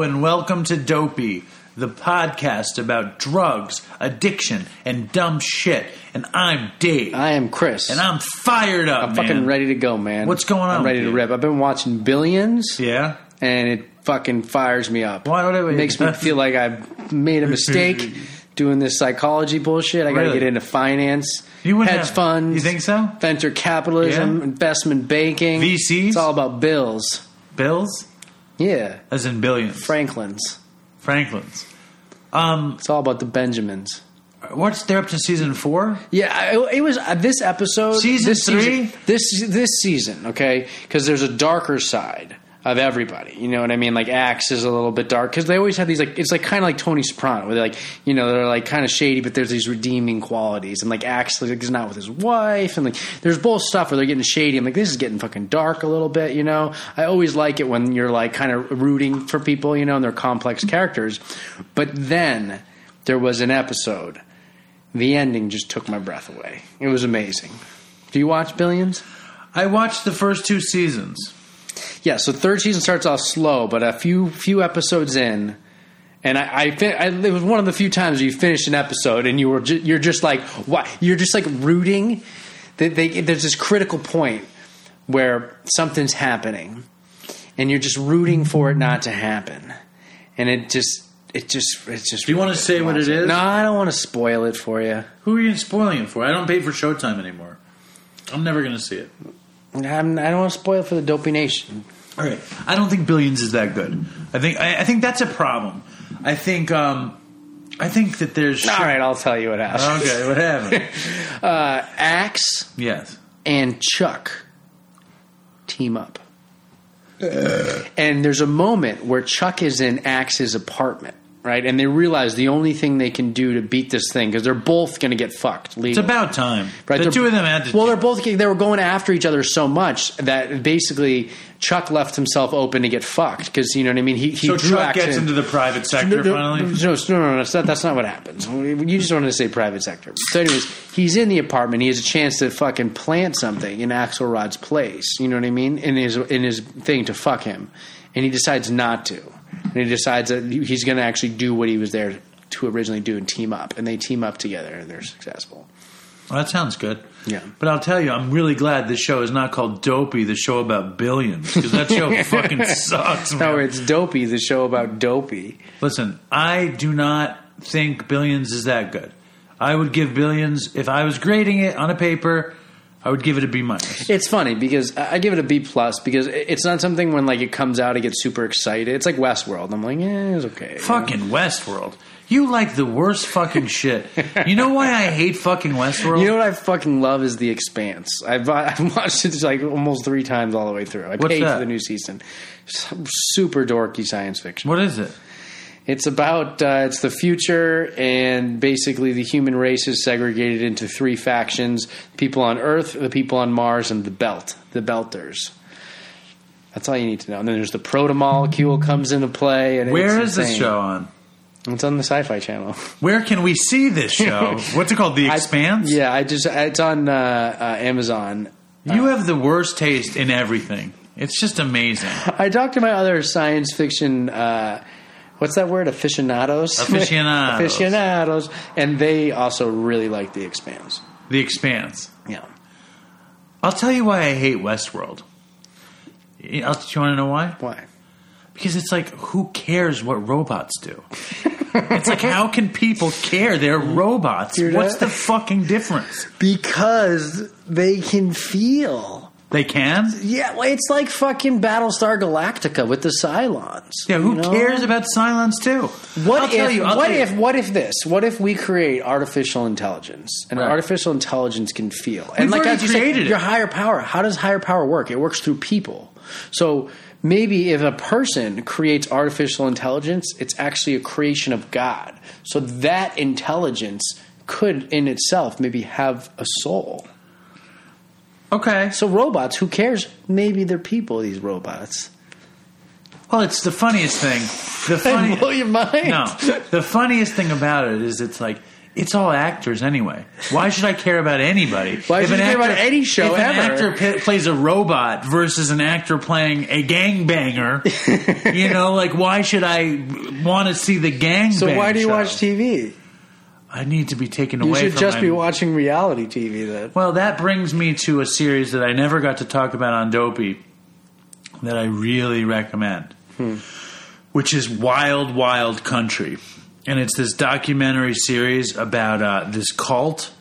Hello and welcome to Dopey, the podcast about drugs, addiction, and dumb shit. And I'm Dave. I am Chris. and I'm fired up, I'm fucking man. ready to go, man. What's going on I'm ready to rip. I've been watching Billions, Yeah? and it fucking fires me up. Why would I- It makes me feel like I've made a mistake doing this psychology bullshit. I got to Really? get into finance, You wouldn't hedge have- funds. you think so? Venture capitalism, Yeah? investment banking, VCs? It's all about bills. Bills? Yeah, As in billions. Franklin's. Franklin's. Um, It's all about the Benjamins. what's they're up to season four? Yeah, I- it was uh, this episode, Season this three? season, this this season, okay, because there's a darker side of everybody. You know what I mean? Like Axe is a little bit dark because they always have these like it's like kind of like Tony Soprano, where they're like you know they're like kind of shady, but there's these redeeming qualities. And like Axe like, is not with his wife, and like there's both stuff where they're getting shady. I'm like this is getting fucking dark a little bit. You know, I always like it when you're like kind of rooting for people, you know, and they're complex characters. But then there was an episode the ending just took my breath away. It was amazing. Do you watch Billions? I watched the first two seasons. Yeah. So third season starts off slow, but a few few episodes in, and I, I, fin- I it was one of the few times where you finished an episode and you were ju- you're just like what you're just like rooting. They, they, there's this critical point where something's happening, and you're just rooting for it not to happen, and it just it just it just. Do you wanna say what it is? No, I don't want to spoil it for you. Who are you spoiling it for? I don't pay for Showtime anymore. I'm never going to see it. I'm, I don't want to spoil it for the Dopey Nation. All right. I don't think Billions is that good. I think I, I think that's a problem. I think um, I think that there's All right, I'll tell you what happened. Okay, what happened? Uh, Axe yes. and Chuck team up. and there's a moment where Chuck is in Axe's apartment, right? And they realize the only thing they can do to beat this thing because they're both going to get fucked. It's about time. Right, the they're- two of them had to. Well, they're both they were going after each other so much that basically Chuck left himself open to get fucked because you know what I mean. He, he so Chuck Axe gets into the private sector No, no, finally. No, no, no, that's not, that's not what happens. You just wanted to say private sector. So, anyways, he's in the apartment. He has a chance to fucking plant something in Axelrod's place. You know what I mean? In his in his thing to fuck him, and he decides not to. And he decides that he's going to actually do what he was there to originally do and team up. And they team up together, and they're successful. Well, that sounds good. Yeah. But I'll tell you, I'm really glad this show is not called Dopey, the show about billions, because that show fucking sucks. No, it's Dopey, the show about Dopey. Listen, I do not think Billions is that good. I would give Billions if I was grading it on a paper. I would give it a B minus. It's funny because I give it a B plus because it's not something when like it comes out, I get super excited. It's like Westworld. I'm like, yeah, it's okay. Fucking Westworld. You like the worst fucking shit. You know why I hate fucking Westworld? You know what I fucking love is The Expanse. I've, I've watched it like almost three times all the way through. I What's paid that? for the new season. Super dorky science fiction. what is it? It's about uh, it's the future, and basically the human race is segregated into three factions: people on Earth, the people on Mars, and the Belt, the Belters. That's all you need to know. And then there's the proto molecule comes into play. And Where is this show on? It's on the Sci-Fi Channel. Where can we see this show? What's it called? The I- Expanse? yeah, I just it's on uh, uh, Amazon. You have the worst taste in everything. It's just amazing. I talked to my other science fiction. Uh, what's that word? Aficionados. Aficionados. Aficionados, and they also really like The Expanse. The Expanse. Yeah. I'll tell you why I hate Westworld. You want to know why? Why? Because it's like, who cares what robots do? it's like, how can people care? They're robots. You're What's not- the fucking difference? Because they can feel. They can? Yeah, well, it's like fucking Battlestar Galactica with the Cylons. Yeah, who you know? cares about Cylons too? What I'll if? tell you, I'll what tell you. if? What if this? What if we create artificial intelligence, and Right. artificial intelligence can feel? and We've like already as you said, it. your higher power. How does higher power work? It works through people. So maybe if a person creates artificial intelligence, it's actually a creation of God. So that intelligence could, in itself, maybe have a soul. Okay. So robots, who cares? Maybe they're people. These robots. Well, it's the funniest thing. The funny, blow your mind. No, the funniest thing about it is it's like It's all actors anyway. Why should I care about anybody? Why should you care about any show If an actor p- plays a robot versus an actor playing a gangbanger, you know, like why should I want to see the gangbang? So why do you show? watch TV? I need to be taken away. You away. should from just my- be watching reality TV then. Well, that brings me to a series that I never got to talk about on Dopey that I really recommend, which is Wild Wild Country. And it's this documentary series about uh, this cult,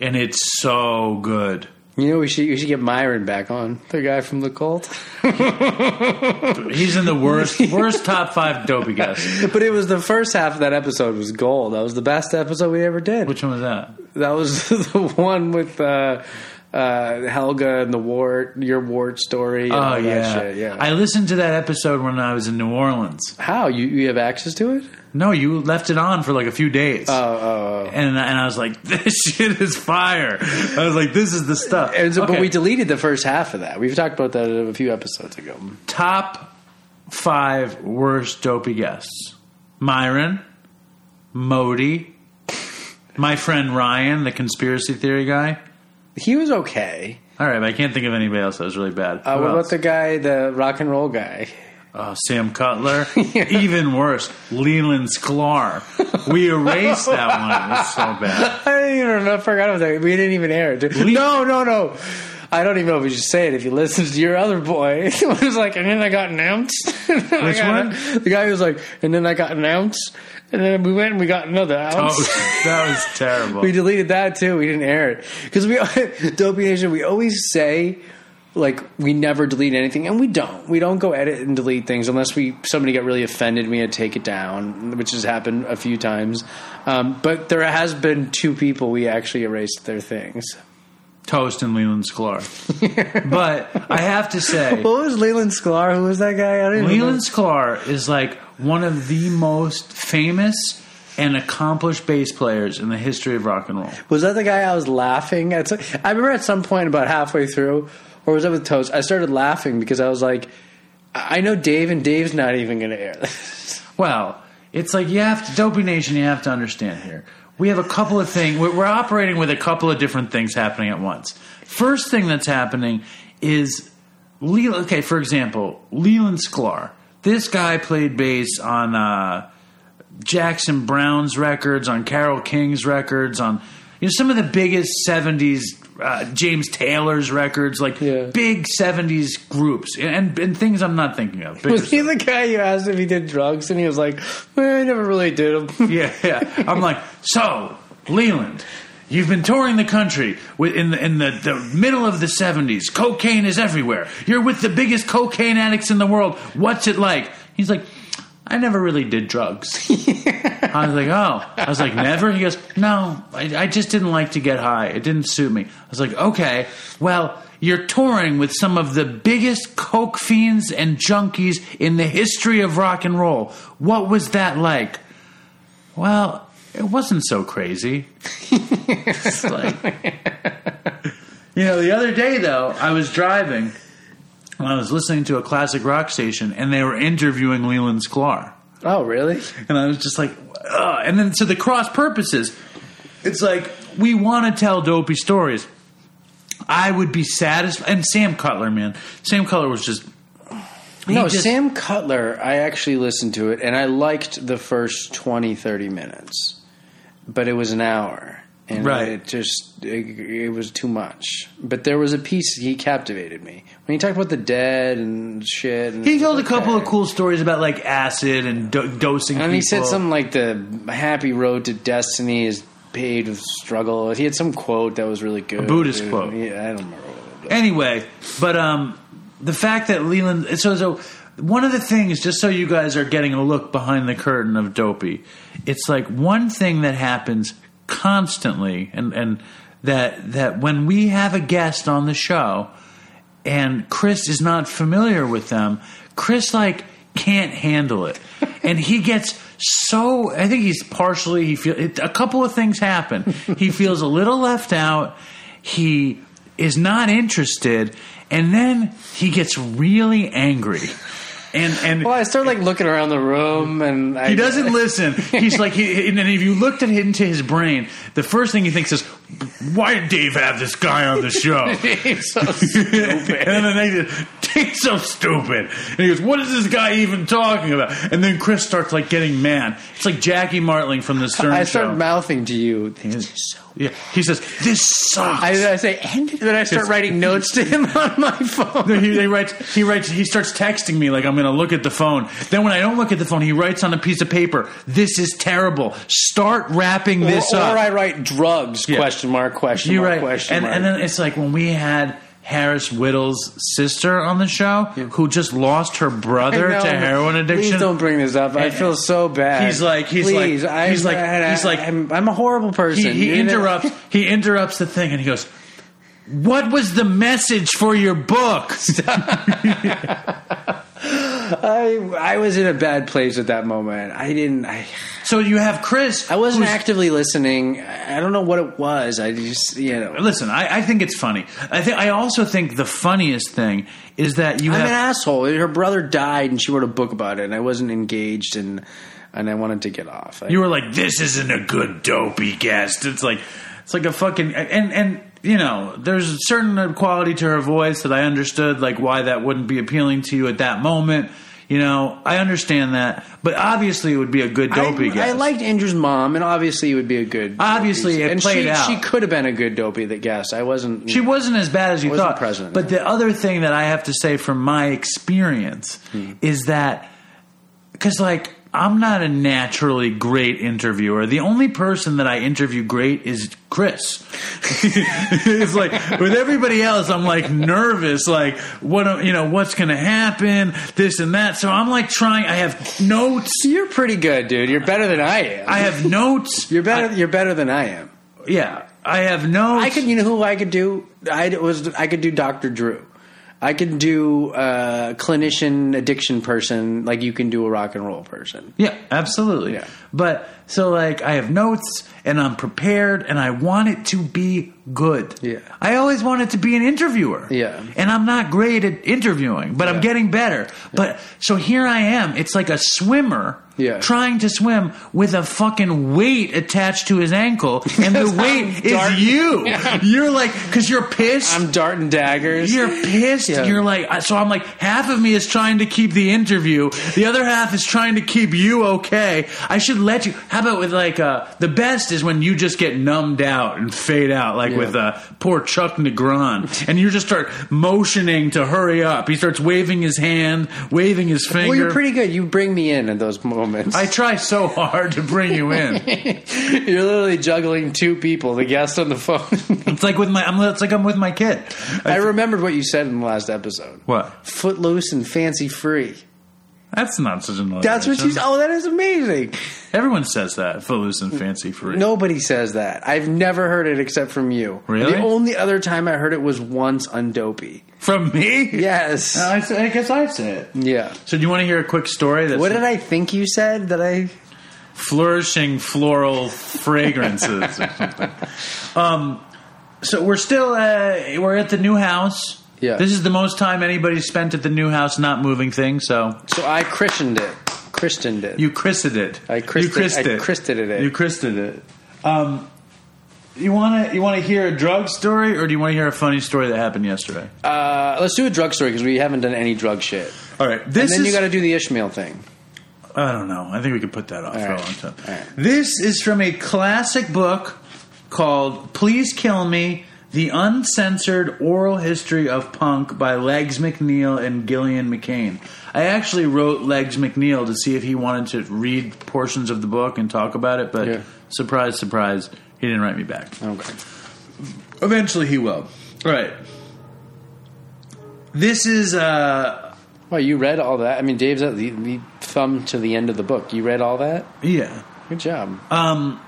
and it's so good. You know, we should we should get Myron back on the guy from the cult. He's in the worst worst top five Dopey guests. but it was the first half of that episode was gold. That was the best episode we ever did. Which one was that? That was the one with uh, uh, Helga and the wart, your wart story. And Oh yeah. shit. yeah. I listened to that episode when I was in New Orleans. How you you have access to it? No, you left it on for like a few days. Oh, oh, oh. and, and I was like, this shit is fire. I was like, this is the stuff. And so, But we deleted the first half of that. We've talked about that a few episodes ago. top five worst dopey guests: Myron, Modi, my friend Ryan, the conspiracy theory guy. He was okay. All right, but I can't think of anybody else that was really bad. Uh, Who what else? about the guy, the rock and roll guy? Oh, Sam Cutler. Even worse, Leland Sklar. We erased that one. It was so bad. I didn't even know. I forgot about that. We didn't even air it. No, no, no. I don't even know if we should say it if you listen to your other boy. It was like, and then I got announced. Which one? The guy who was like, and then I got announced. And then we went and we got another Oh, ounce. that was terrible. we deleted that too. We didn't air it. Because we, Dopey Nation, we always say, like, we never delete anything. And we don't. We don't go edit and delete things unless we somebody got really offended. We had to take it down, which has happened a few times. Um, but there has been two people we actually erased their things. Toast and Leland Sklar. but I have to say, What was Leland Sklar? Who was that guy? I don't even Leland Sklar is like one of the most famous and accomplished bass players in the history of rock and roll. Was that the guy I was laughing at? I remember at some point about halfway through, or was that with Toast? I started laughing because I was like, I know Dave, and Dave's not even going to air this. Well, it's like you have to, Dopey Nation, you have to understand here. We have a couple of things, we're, operating with a couple of different things happening at once. First thing that's happening is, Leland, okay, for example, Leland Sklar. This guy played bass on uh, Jackson Browne's records, on Carole King's records, on you know some of the biggest '70s uh, James Taylor's records, like Yeah. big '70s groups, and, and things I'm not thinking of. Was he the guy you asked if he did drugs, and he was like, well, "I never really did them." yeah, yeah. I'm like, so Leland, you've been touring the country in the in the, the middle of the '70s. Cocaine is everywhere. You're with the biggest cocaine addicts in the world. What's it like? He's like, I never really did drugs. I was like, oh. I was like, never. He goes, no. I, I just didn't like to get high. It didn't suit me. I was like, okay. Well. You're touring with some of the biggest coke fiends and junkies in the history of rock and roll. What was that like? Well, it wasn't so crazy. Like- you know, the other day though, I was driving I was listening to a classic rock station, and they were interviewing Leland Sklar, Oh, really? and I was just like, Ugh. and then so the cross purposes. It's like we want to tell dopey stories. I would be satisfied, and Sam Cutler, man, Sam Cutler was just. No, just- Sam Cutler, I actually listened to it, and I liked the first 20, 30 minutes. But it was an hour. And Right. it just, it, it was too much. But there was a piece, he captivated me. When he talked about the dead and shit. And He told a couple of cool stories about like acid and do- dosing. And he said people. something like the happy road to destiny is paved with struggle. He had some quote that was really good. A Buddhist dude. quote. Yeah, I don't remember what it was. Anyway, but um, the fact that Leland, so so one of the things, just so you guys are getting a look behind the curtain of Dopey, it's like one thing that happens constantly, and and that that when we have a guest on the show, and Chris is not familiar with them, Chris like can't handle it, and he gets so. I think he's partially he feel it, a couple of things happen. He feels a little left out. He is not interested, and then he gets really angry. And and Well, I start like looking around the room, and I, he doesn't listen. He's like, he, and if you looked at it into his brain, the first thing he thinks is, "Why did Dave have this guy on the show?" He's so stupid. and then the next, Dave's so stupid. And he goes, "What is this guy even talking about?" And then Chris starts like getting mad. It's like Jackie Martling from the Stern I Show. start mouthing to you. This is so. Yeah, he says, "This sucks." I, I say, and then I start writing notes to him on my phone. No, he, he writes. He writes. He starts texting me like I'm going to look at the phone. Then when I don't look at the phone, he writes on a piece of paper. This is terrible. Start wrapping this or, up. or I write drugs? Yeah. Question mark? Question You're mark? right. Question and, mark? and then it's like when we had Harris Whittle's sister on the show, who just lost her brother know, to heroin addiction. Please don't bring this up. I feel so bad. He's like- he's like- Please, I, he's like- I, he's like- I'm, I'm a horrible person. he, he interrupts. He interrupts the thing, and he goes. What was the message for your book? I I was in a bad place at that moment. I didn't. I so you have Chris. I wasn't who's- actively listening. I don't know what it was. I just you know. Listen, I, I think it's funny. I think I also think the funniest thing is that you I'm have an asshole. Her brother died, and she wrote a book about it, and I wasn't engaged, and and I wanted to get off. I, you were like, "This isn't a good dopey guest." It's like, it's like a fucking and and you know, there's a certain quality to her voice that I understood, like why that wouldn't be appealing to you at that moment. You know, I understand that, but obviously it would be a good dopey I, guest. I liked Andrew's mom, and obviously it would be a good. Obviously, it and played she, out. She could have been a good dopey that guest. I wasn't. She wasn't as bad as you thought. present, but no. the other thing that I have to say from my experience Hmm. is that because like I'm not a naturally great interviewer. The only person that I interview great is Chris. it's like with everybody else, I'm like nervous, like what you know, what's going to happen, this and that. So I'm like trying. I have notes. You're pretty good, dude. You're better than I am. I have notes. you're better. I- you're better than I am. yeah, I have notes. I could. You know who I could do? I was. I could do Doctor Drew. I can do a clinician addiction person like you can do a rock and roll person. Yeah, absolutely. Yeah. But so like I have notes and I'm prepared and I want it to be good. Yeah. I always wanted to be an interviewer. Yeah. And I'm not great at interviewing, but I'm getting better. But so here I am. It's like a swimmer Yeah. trying to swim with a fucking weight attached to his ankle and the weight is you. You're like cuz you're pissed. I'm darting daggers. You're pissed. Yeah. You're like, uh, so I'm like, half of me is trying to keep the interview. The other half is trying to keep you okay. I should let you. How about with like, uh, the best is when you just get numbed out and fade out, like Yeah. with uh, poor Chuck Negron, and you just start motioning to hurry up. He starts waving his hand, waving his finger. well, you're pretty good. You bring me in in those moments. I try so hard to bring you in. You're literally juggling two people, the guest on the phone. It's like with my. I'm, it's like I'm with my kid. I remembered what you said in the last episode. What? Footloose and fancy free. That's not such an. That's what she's. Oh, that is amazing. Everyone says that. Footloose and fancy free. Nobody says that. I've never heard it except from you. Really? The only other time I heard it was once on Dopey. From me? Yes. I, guess I say it. yeah. So do you want to hear a quick story that's What did I think you said that I? flourishing floral fragrances or something? Um, so we're still uh, we're at the new house. Yeah. This is the most time anybody's spent at the new house not moving things. So So I christened it. Christened it. you christed it. I christed- you christed I christed it. You christed it. Um, you want to you want to hear a drug story or do you want to hear a funny story that happened yesterday? uh, let's do a drug story because we haven't done any drug shit. All right. And then is you got to do the Ishmael thing. I don't know. I think we could put that off for right. a long time. All right. This is from a classic book called Please Kill Me The Uncensored Oral History of Punk by Legs McNeil and Gillian McCain. I actually wrote Legs McNeil to see if he wanted to read portions of the book and talk about it, but Yeah. surprise, surprise, he didn't write me back. Okay. Eventually he will. All right. This is uh Well, you read all that. I mean, Dave's at the, the thumb to the end of the book. You read all that. yeah. Good job. Um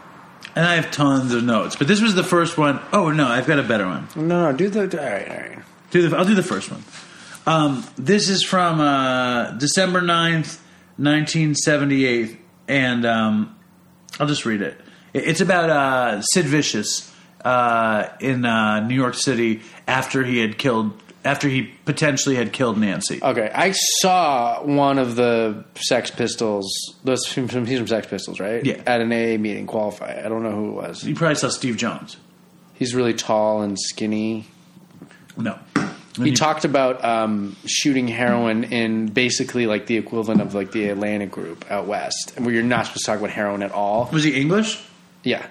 and I have tons of notes, but this was the first one. Oh no, I've got a better one. no, no, do the. All right, all right. Do the, I'll do the first one. Um, this is from uh, December 9th, 1978, and um, I'll just read it. It- It's about uh, Sid Vicious uh, in uh, New York City after he had killed after he potentially had killed Nancy. Okay, I saw one of the Sex Pistols, those from, from, he's from Sex Pistols, right? Yeah. At an AA meeting, qualify. I don't know who it was. You probably saw Steve Jones. He's really tall and skinny. No. He talked about um, shooting heroin in basically like the equivalent of like the Atlantic Group out west, where you're not supposed to talk about heroin at all. Was he English? Yeah,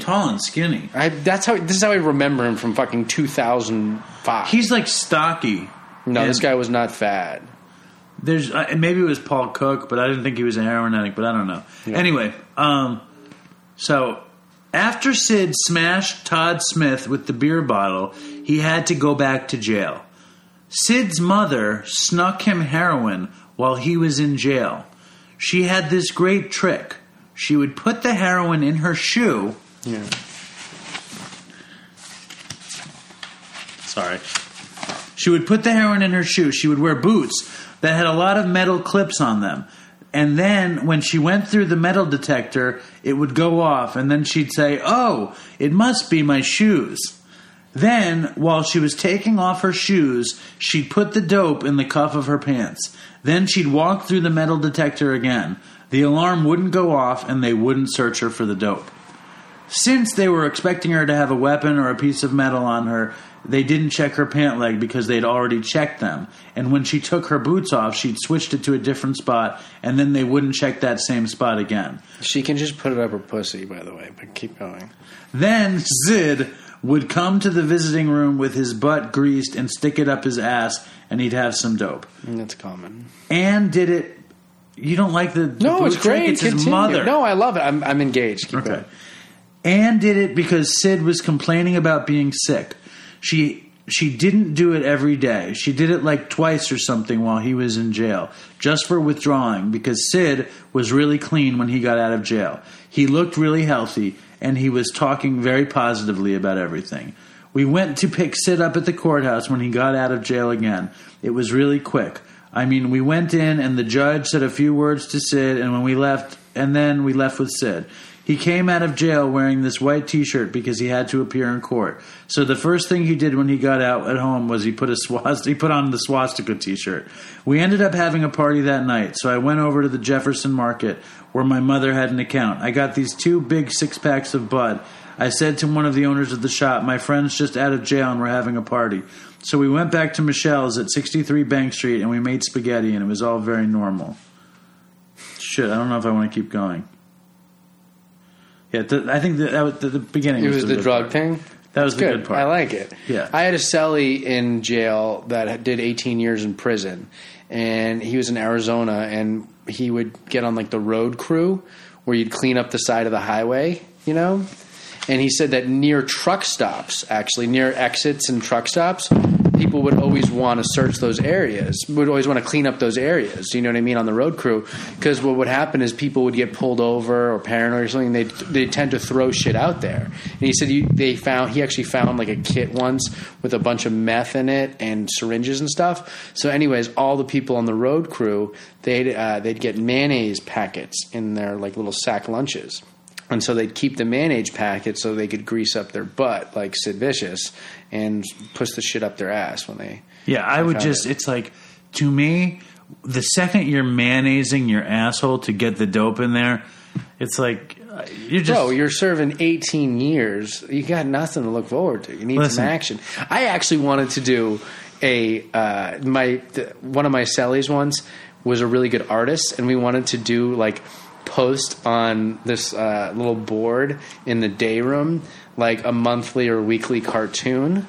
Tall and skinny. I, that's how. This is how I remember him from fucking 2005. He's like stocky. no, this guy was not fat. There's uh, maybe it was Paul Cook, but I didn't think he was a heroin addict. But I don't know. Yeah. Anyway, um, so after Sid smashed Todd Smith with the beer bottle, he had to go back to jail. Sid's mother snuck him heroin while he was in jail. She had this great trick. She would put the heroin in her shoe. Yeah. Sorry. She would put the heroin in her shoe. She would wear boots that had a lot of metal clips on them. And then when she went through the metal detector, it would go off. And then she'd say, Oh, it must be my shoes. Then, while she was taking off her shoes, she'd put the dope in the cuff of her pants. Then she'd walk through the metal detector again. The alarm wouldn't go off and they wouldn't search her for the dope. Since they were expecting her to have a weapon or a piece of metal on her, they didn't check her pant leg because they'd already checked them. And when she took her boots off, she'd switched it to a different spot, and then they wouldn't check that same spot again. She can just put it up her pussy, by the way. But keep going. Then Sid would come to the visiting room with his butt greased and stick it up his ass, and he'd have some dope. And That's common. Anne did it. You don't like the, the No, it's great. It's his Continue. mother. No, I love it. I'm, I'm engaged. Keep Okay. going. Anne did it because Sid was complaining about being sick. She she didn't do it every day. She did it like twice or something while he was in jail, just for withdrawing because Sid was really clean when he got out of jail. He looked really healthy and he was talking very positively about everything. We went to pick Sid up at the courthouse when he got out of jail again. It was really quick. I mean, we went in and the judge said a few words to Sid, and when we left, and then we left with Sid. He came out of jail wearing this white T-shirt because he had to appear in court. So the first thing he did when he got out at home was he put a swast- he put on the swastika T-shirt. We ended up having a party that night, so I went over to the Jefferson Market where my mother had an account. I got these two big six packs of Bud. I said to one of the owners of the shop, "My friend's just out of jail and we're having a party." So we went back to Michelle's at 63 Bank Street and we made spaghetti, and it was all very normal. Shit, I don't know if I want to keep going. Yeah, th- I think that, that was the, the beginning. It was the good drug part. thing. That was the Good. good part. I like it. Yeah. I had a cellie in jail that did 18 years in prison, and he was in Arizona, and he would get on like the road crew where you'd clean up the side of the highway, you know. And he said that near truck stops, actually near exits and truck stops, people would always want to search those areas. Would always want to clean up those areas. You know what I mean on the road crew, because what would happen is people would get pulled over or paranoid or something. They they tend to throw shit out there. And he said they found he actually found like a kit once with a bunch of meth in it and syringes and stuff. So, anyways, all the people on the road crew they'd uh, they'd get mayonnaise packets in their like little sack lunches. And so they'd keep the mayonnaise packet so they could grease up their butt like Sid Vicious and push the shit up their ass when they. Yeah, I would just. it. It's like to me, the second you're mayonnaising your asshole to get the dope in there, it's like you're just. Bro, you're serving 18 years. You got nothing to look forward to. You need Listen. some action. I actually wanted to do a uh, my th- one of my cellies once was a really good artist, and we wanted to do like post on this uh, little board in the day room like a monthly or weekly cartoon.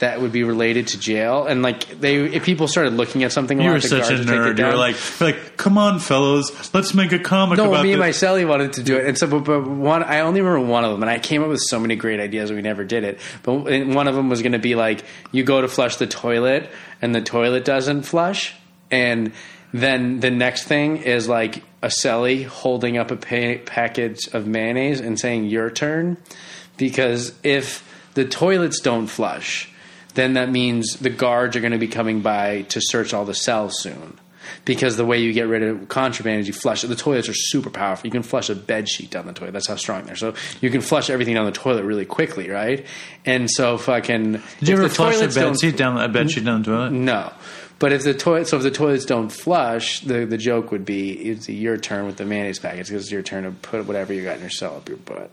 That would be related to jail, and like they, if people started looking at something, you were such a guards would take it nerd. You were like, you're like, come on, fellows, let's make a comic No, about me and my celly wanted to do it, and so but, but one I only remember one of them, and I came up with so many great ideas, we never did it. But one of them was going to be like you go to flush the toilet, and the toilet doesn't flush, and then the next thing is like a celly holding up a pa- package of mayonnaise and saying your turn, because if the toilets don't flush, then that means the guards are going to be coming by to search all the cells soon. because the way you get rid of contraband is you flush it. The toilets are super powerful. You can flush a bed sheet down the toilet. That's how strong they're. So you can flush everything down the toilet really quickly, right? And so fucking. Did you if ever the flush a bed sheet down a bed sheet down the toilet? No. But if the toilet, so if the toilets don't flush, the the joke would be it's your turn with the mayonnaise packets because it's your turn to put whatever you got in your cell up your butt.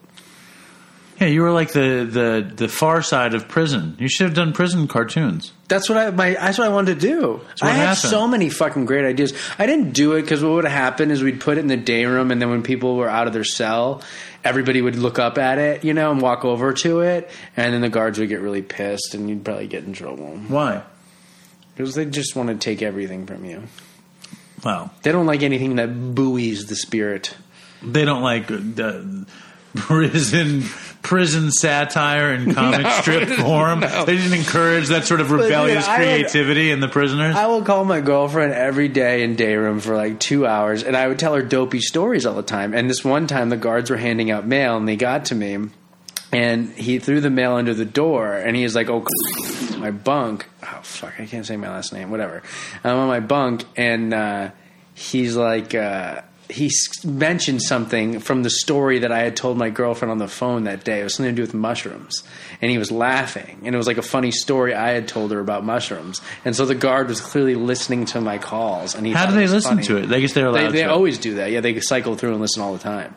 Yeah, you were like the, the, the far side of prison. You should have done prison cartoons. That's what I my that's what I wanted to do. what I had happened. so many fucking great ideas. I didn't do it because what would happen is we'd put it in the day room, and then when people were out of their cell, everybody would look up at it, you know, and walk over to it, and then the guards would get really pissed, and you'd probably get in trouble Why? Because they just want to take everything from you. Well, They don't like anything that buoys the spirit. they don't like the prison prison satire in comic No, strip form. no. They didn't encourage that sort of rebellious I would- creativity in the prisoners. I will call my girlfriend every day in day room for like two hours, and I would tell her dopey stories all the time. And this one time, the guards were handing out mail, and they got to me, and he threw the mail under the door, and he was like, "Oh, my bunk." Oh fuck, I can't say my last name. Whatever. I'm on my bunk, and uh, he's like. Uh, he mentioned something from the story that I had told my girlfriend on the phone that day. It was something to do with mushrooms. And he was laughing. And it was like a funny story I had told her about mushrooms. And so the guard was clearly listening to my calls. And he How do they listen funny. to it? I guess they're They, allowed they to. always do that. Yeah, they cycle through and listen all the time.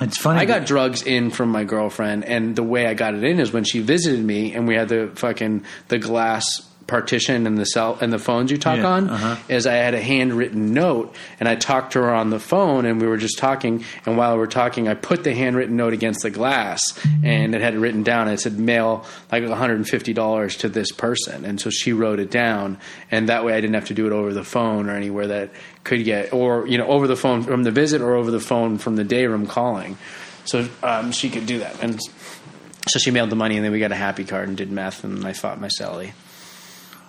It's funny. I got drugs in from my girlfriend, and the way I got it in is when she visited me, and we had the fucking the glass partition and the cell and the phones you talk Yeah, on. uh-huh. Is I had a handwritten note, and I talked to her on the phone, and we were just talking. And while we were talking, I put the handwritten note against the glass, and it had it written down. And it said mail like one hundred and fifty dollars to this person, and so she wrote it down, and that way I didn't have to do it over the phone or anywhere that could get or you know over the phone from the visit or over the phone from the day room calling. So um, she could do that, and so she mailed the money, and then we got a happy card and did meth, and I fought my celly.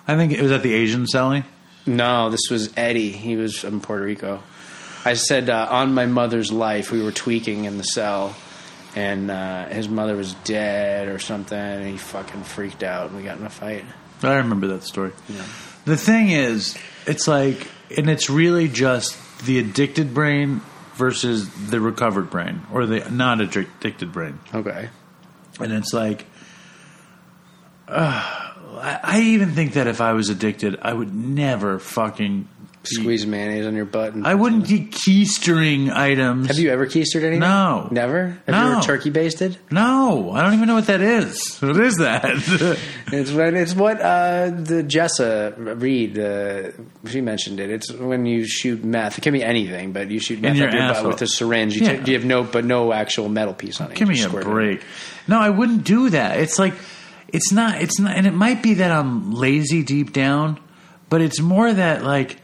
I think it was at the Asian Sally. No, this was Eddie. He was from Puerto Rico. I said uh, on my mother's life, we were tweaking in the cell, and uh, his mother was dead or something, and he fucking freaked out, and we got in a fight. I remember that story. The thing is, it's like, and it's really just the addicted brain versus the recovered brain or the not addicted brain. Okay. And it's like, uh, I I even think that if I was addicted, I would never fucking Squeeze mayonnaise on your butt. And I wouldn't be keistering items. Have you ever keistered anything? No. Never? Have you ever turkey basted? No, I don't even know what that is. What is that? It's when it's what uh, the Jessa Reed uh, she mentioned it. It's when you shoot meth. It can be anything, but you shoot meth your up your butt with a syringe. You, Yeah. ta- you have no, but no actual metal piece on it. Give me a squirt it. break. No, I wouldn't do that. It's like it's not it's not and it might be that I'm lazy deep down, but it's more that like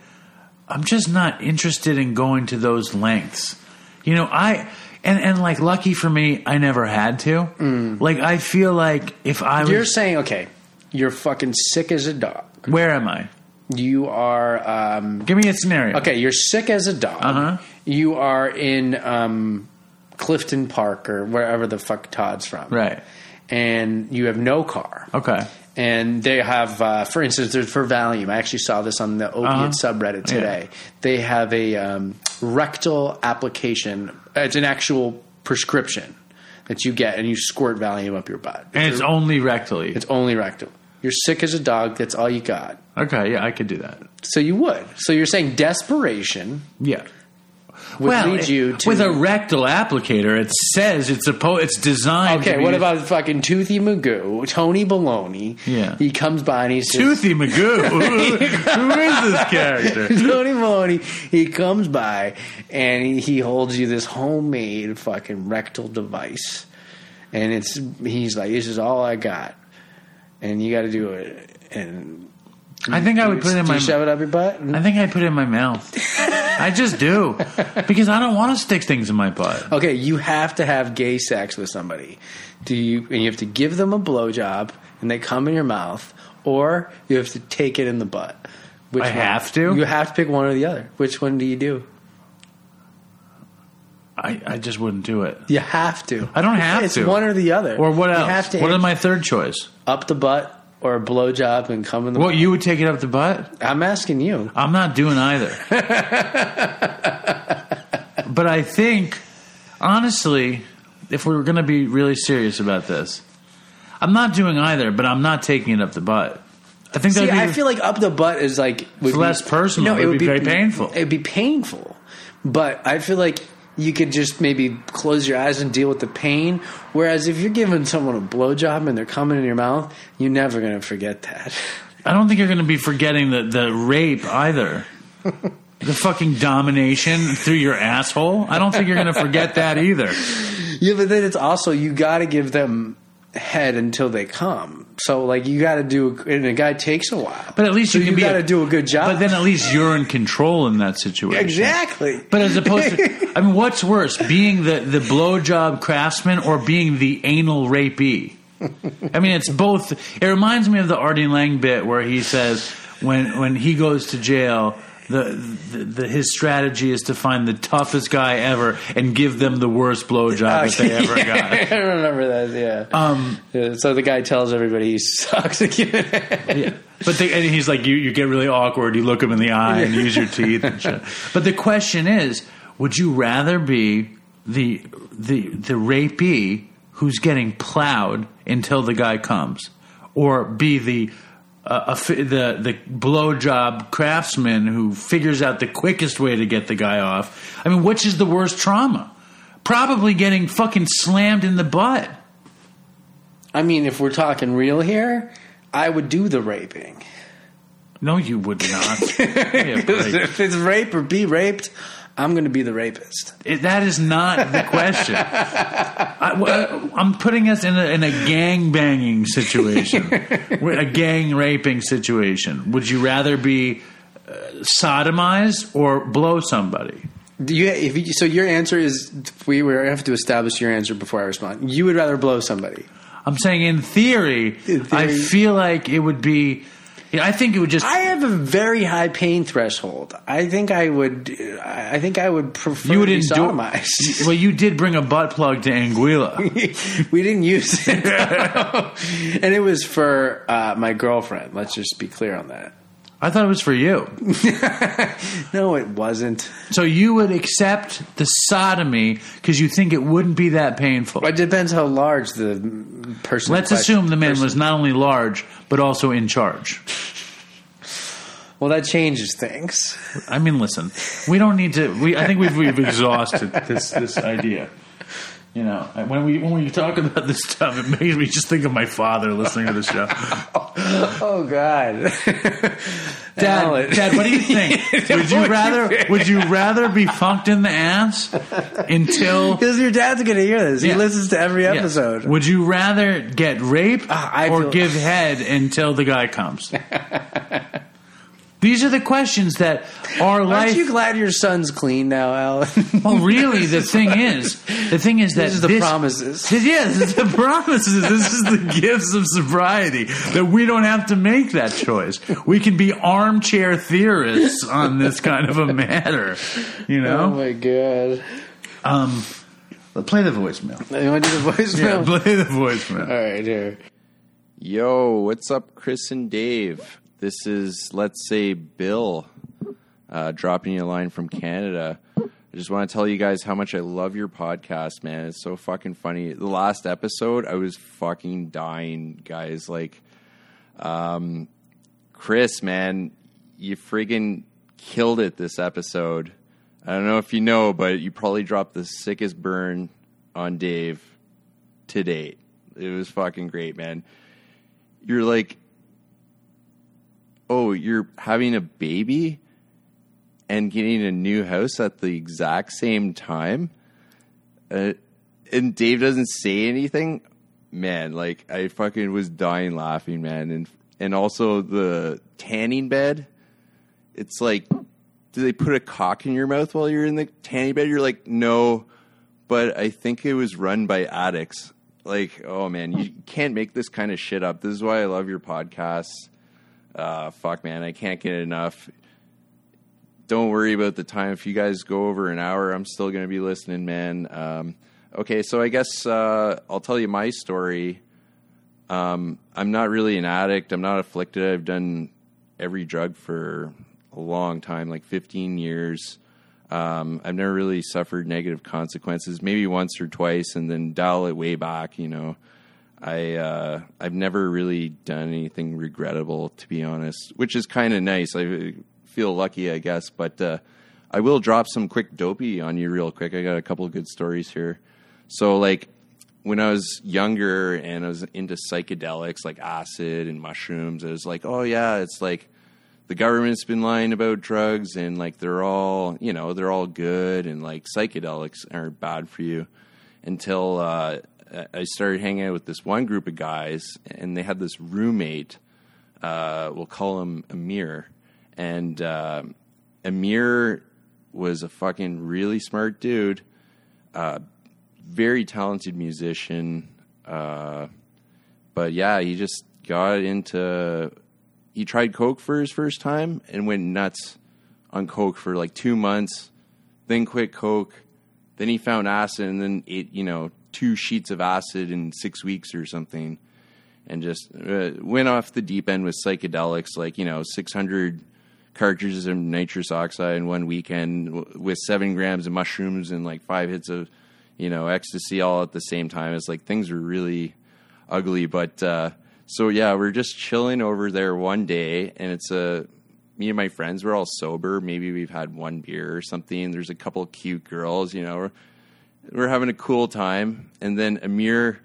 I'm just not interested in going to those lengths. You know, I and and like lucky for me, I never had to. Like I feel like if I was Mm. You're saying okay, you're fucking sick as a dog. where am I? You are um, Give me a scenario. okay. You're sick as a dog. Uh-huh. You are in um, Clifton Park or wherever the fuck Todd's from, Right. And you have no car. Okay. and they have, uh, for instance, there's for Valium. I actually saw this on the opiate Uh-huh. subreddit today. They have a um, rectal application. It's an actual prescription that you get, and you squirt Valium up your butt. And it's only rectally. It's only rectal. You're sick as a dog. That's all you got. okay, yeah, I could do that. So you would. So you're saying desperation Yeah. Would well, lead you to with a rectal applicator, it says it's supposed it's designed. Okay, what about fucking Toothy Magoo, Tony Baloney? Yeah. He comes by and he says, Toothy Magoo? Who is this character? Tony Maloney, he comes by and he, he holds you this homemade fucking rectal device. And it's he's like, This is all I got. And you gotta do it. And I think I would put it in do my. you shove it up your butt? I think I put it in my mouth. I just do because I don't want to stick things in my butt. Okay, you have to have gay sex with somebody. Do you and you have to give them a blowjob and they come in your mouth, or you have to take it in the butt. Which I one? have to? You have to pick one or the other. Which one do you do? I, I just wouldn't do it. You have to. I don't have it's to. one or the other. Or what You else? have to what is my third choice? up the butt or a blowjob and come in the What you would take it up the butt? I'm asking you. I'm not doing either. but I think, honestly, if we were going to be really serious about this, I'm not doing either. But I'm not taking it up the butt. I think See, be I feel like up the butt is like would be- less personal. It would be very painful. It'd be painful, but I feel like you could just maybe close your eyes and deal with the pain. Whereas if you're giving someone a blowjob and they're coming in your mouth, you're never gonna forget that. I don't think you're going to be forgetting the, the rape either. the fucking domination through your asshole. I don't think you're going to forget that either. Yeah, but then it's also you got to give them head until they come. So like you got to do, and a guy takes a while. But at least So you can you be gotta do a good job. But then at least you're in control in that situation. exactly. But as opposed to, I mean, what's worse, being the the blowjob craftsman or being the anal rapee? I mean, it's both. It reminds me of the Artie Lange bit where he says when when he goes to jail. The, the, the his strategy is to find the toughest guy ever and give them the worst blowjob that they ever got. I remember that. Yeah. Um, Yeah, so the guy tells everybody he sucks at giving head. Yeah. But they, and he's like, you, you get really awkward. You look him in the eye and use your teeth and shit. But the question is, would you rather be the the the rapee who's getting plowed until the guy comes, or be the uh, a the the blowjob craftsman who figures out the quickest way to get the guy off? I mean, which is the worst trauma? Probably getting fucking slammed in the butt. I mean, if we're talking real here, I would do the raping. No, you would not. If it's rape or be raped, I'm going to be the rapist. It, that is not the question. I, am putting us in a, in a gang banging situation, a gang raping situation. Would you rather be uh, sodomized or blow somebody? Do you, if you, so your answer is we have to establish your answer before I respond. You would rather blow somebody. I'm saying in theory, In I feel like it would be. Yeah, I think it would just. I have a very high pain threshold. I think I would. I think I would prefer you would endure. Well, you did bring a butt plug to Anguilla. we didn't use it, and it was for uh, my girlfriend. Let's just be clear on that. I thought it was for you. No, it wasn't. So you would accept the sodomy because you think it wouldn't be that painful. It depends how large the person. Let's assume the man person- was not only large but also in charge. Well, that changes things. I mean, listen, we don't need to. We I think we've we've exhausted this this idea. You know, when we when we talk about this stuff, it makes me just think of my father listening to the show. Oh God, Dad, Dad, what do you think? Would you rather would you rather be funked in the ass until Because your dad's going to hear this. He Yeah. listens to every Yeah. episode. Would you rather get raped ah, I or feel- give head until the guy comes? These are the questions that our life. Aren't you glad your son's clean now, Alan? well, really, the thing is, the thing is that This is the this- promises. this- yeah, this is the promises. This is the gifts of sobriety that we don't have to make that choice. We can be armchair theorists on this kind of a matter. You know? oh my God! um, play the voicemail. You want to do the Yeah, voicemail? play the voicemail. All right, here. Yo, what's up, Chris and Dave? This is, let's say, Bill uh, dropping you a line from Canada. I just want to tell you guys how much I love your podcast, man. It's so fucking funny. The last episode, I was fucking dying, guys. Like, um, Chris, man, you friggin' killed it this episode. I don't know if you know, but you probably dropped the sickest burn on Dave to date. It was fucking great, man. You're like, oh, you're having a baby and getting a new house at the exact same time, uh, and Dave doesn't say anything. Man, like I fucking was dying laughing, man, and and also the tanning bed. It's like, do they put a cock in your mouth while you're in the tanning bed? You're like, no, but I think it was run by addicts. Like, oh man, you can't make this kind of shit up. This is why I love your podcasts. Uh, fuck, man, I can't get enough. Don't worry about the time. If you guys go over an hour, I'm still going to be listening, man. Um, okay, so I guess uh, I'll tell you my story. Um, I'm not really an addict. I'm not afflicted. I've done every drug for a long time, like 15 years. Um, I've never really suffered negative consequences, maybe once or twice, and then dial it way back. You know, I uh, I've never really done anything regrettable, to be honest, which is kind of nice. I feel lucky, I guess. But uh, I will drop some quick dopey on you real quick. I got a couple of good stories here. So, like when I was younger and I was into psychedelics like acid and mushrooms, I was like, oh yeah, it's like the government's been lying about drugs and like they're all you know they're all good and like psychedelics aren't bad for you until uh, I started hanging out with this one group of guys and they had this roommate. Uh, we'll call him Amir, and uh, Amir was a fucking really smart dude, uh, very talented musician. Uh, but yeah, he just got into he tried coke for his first time and went nuts on coke for like two months, then quit coke. Then he found acid and then ate, you know, two sheets of acid in six weeks or something, and just uh, went off the deep end with psychedelics, like you know, six hundred cartridges of nitrous oxide in one weekend with seven grams of mushrooms and like five hits of, you know, ecstasy all at the same time. It's like things were really ugly, but. uh so yeah, we're just chilling over there one day, and it's a me and my friends. We're all sober. Maybe we've had one beer or something. There's a couple cute girls, you know. We're, having a cool time, and then Amir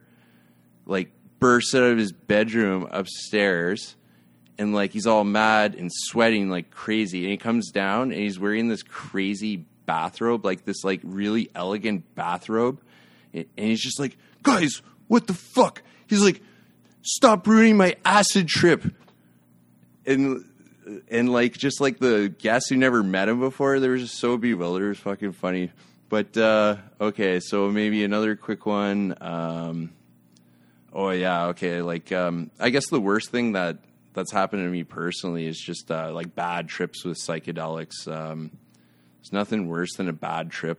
like bursts out of his bedroom upstairs, and like he's all mad and sweating like crazy. And he comes down, and he's wearing this crazy bathrobe, like this like really elegant bathrobe, and he's just like, guys, what the fuck? He's like stop ruining my acid trip. And and like just like the guests who never met him before, they were just so bewildered. It was fucking funny. But uh, okay, so maybe another quick one. Um, oh yeah, okay. Like um, I guess the worst thing that that's happened to me personally is just uh, like bad trips with psychedelics. Um, there's nothing worse than a bad trip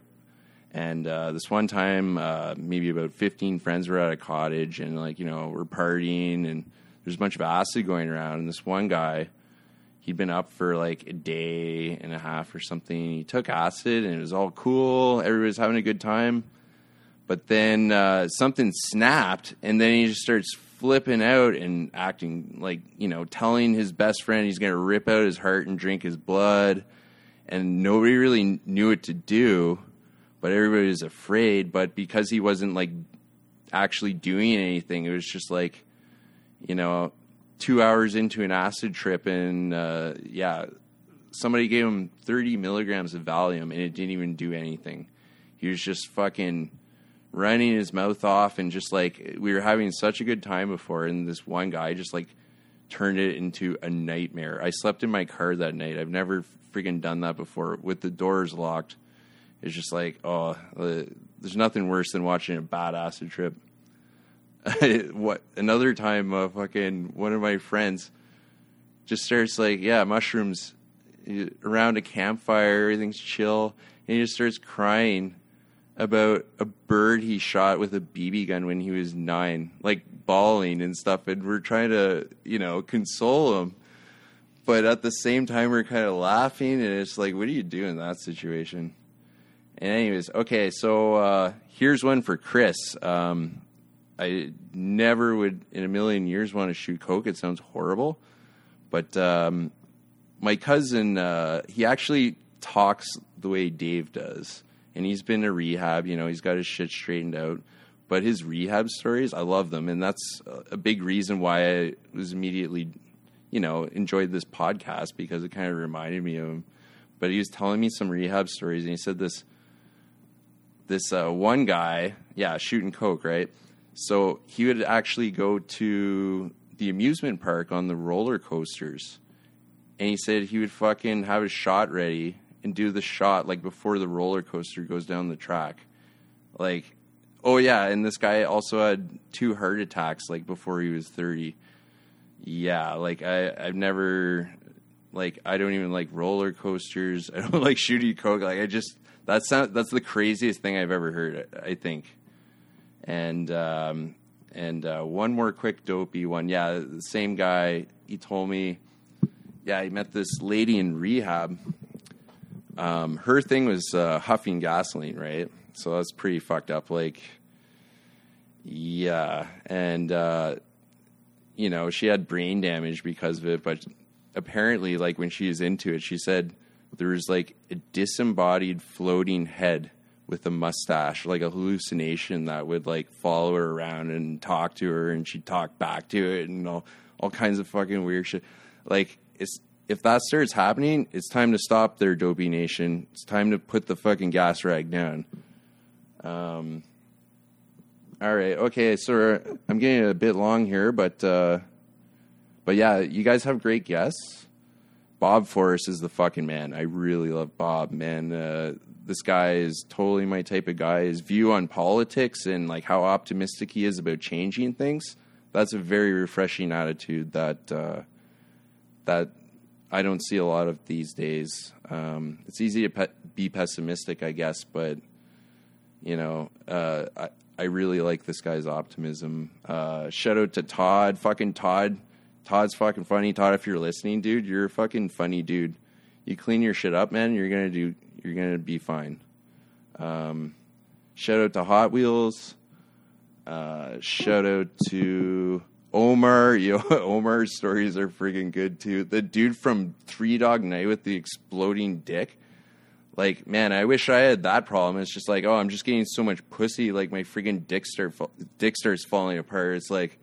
and uh, this one time, uh, maybe about 15 friends were at a cottage and, like, you know, we're partying and there's a bunch of acid going around. And this one guy, he'd been up for like a day and a half or something. He took acid and it was all cool. Everybody was having a good time. But then uh, something snapped and then he just starts flipping out and acting like, you know, telling his best friend he's going to rip out his heart and drink his blood. And nobody really knew what to do but everybody was afraid. But because he wasn't like actually doing anything, it was just like, you know, two hours into an acid trip, and uh, yeah, somebody gave him 30 milligrams of Valium, and it didn't even do anything. He was just fucking running his mouth off, and just like we were having such a good time before, and this one guy just like turned it into a nightmare. I slept in my car that night. I've never freaking done that before with the doors locked it's just like, oh, uh, there's nothing worse than watching a bad acid trip. what another time, uh, fucking one of my friends just starts like, yeah, mushrooms around a campfire, everything's chill, and he just starts crying about a bird he shot with a BB gun when he was nine, like bawling and stuff. And we're trying to, you know, console him. But at the same time, we're kind of laughing, and it's like, what do you do in that situation? And anyways, okay, so uh, here's one for Chris. Um, I never would in a million years want to shoot coke. It sounds horrible, but um, my cousin uh, he actually talks the way Dave does, and he's been to rehab. You know, he's got his shit straightened out. But his rehab stories, I love them, and that's a big reason why I was immediately, you know, enjoyed this podcast because it kind of reminded me of him. But he was telling me some rehab stories, and he said this this uh, one guy, yeah, shooting coke, right? So he would actually go to the amusement park on the roller coasters, and he said he would fucking have his shot ready and do the shot like before the roller coaster goes down the track. Like, oh yeah, and this guy also had two heart attacks like before he was thirty. Yeah, like I I've never like I don't even like roller coasters. I don't like shooting coke. Like I just that's that's the craziest thing I've ever heard. I think, and um, And uh, one more quick dopey one. Yeah, the same guy. He told me, yeah, he met this lady in rehab. Um, her thing was uh, huffing gasoline, right? So that's pretty fucked up. Like, yeah, and uh, you know she had brain damage because of it. But apparently, like when she was into it, she said there was like a disembodied floating head with a mustache, like a hallucination that would like follow her around and talk to her, and she'd talk back to it, and all all kinds of fucking weird shit. Like it's if that starts happening, it's time to stop their dopey nation. It's time to put the fucking gas rag down. Um. All right. Okay. So I'm getting a bit long here, but uh, but yeah, you guys have great guests. Bob Forrest is the fucking man. I really love Bob, man. Uh, this guy is totally my type of guy. His view on politics and like how optimistic he is about changing things. That's a very refreshing attitude that uh, that I don't see a lot of these days. Um, it's easy to pe- be pessimistic, I guess, but you know, uh, I, I really like this guy's optimism. Uh, shout out to Todd, fucking Todd. Todd's fucking funny. Todd, if you're listening, dude, you're a fucking funny dude. You clean your shit up, man. You're gonna do. You're gonna be fine. Um, shout out to Hot Wheels. Uh, shout out to Omar. Yo, Omar's stories are freaking good too. The dude from Three Dog Night with the exploding dick like man i wish i had that problem it's just like oh i'm just getting so much pussy like my freaking dick start dick starts falling apart it's like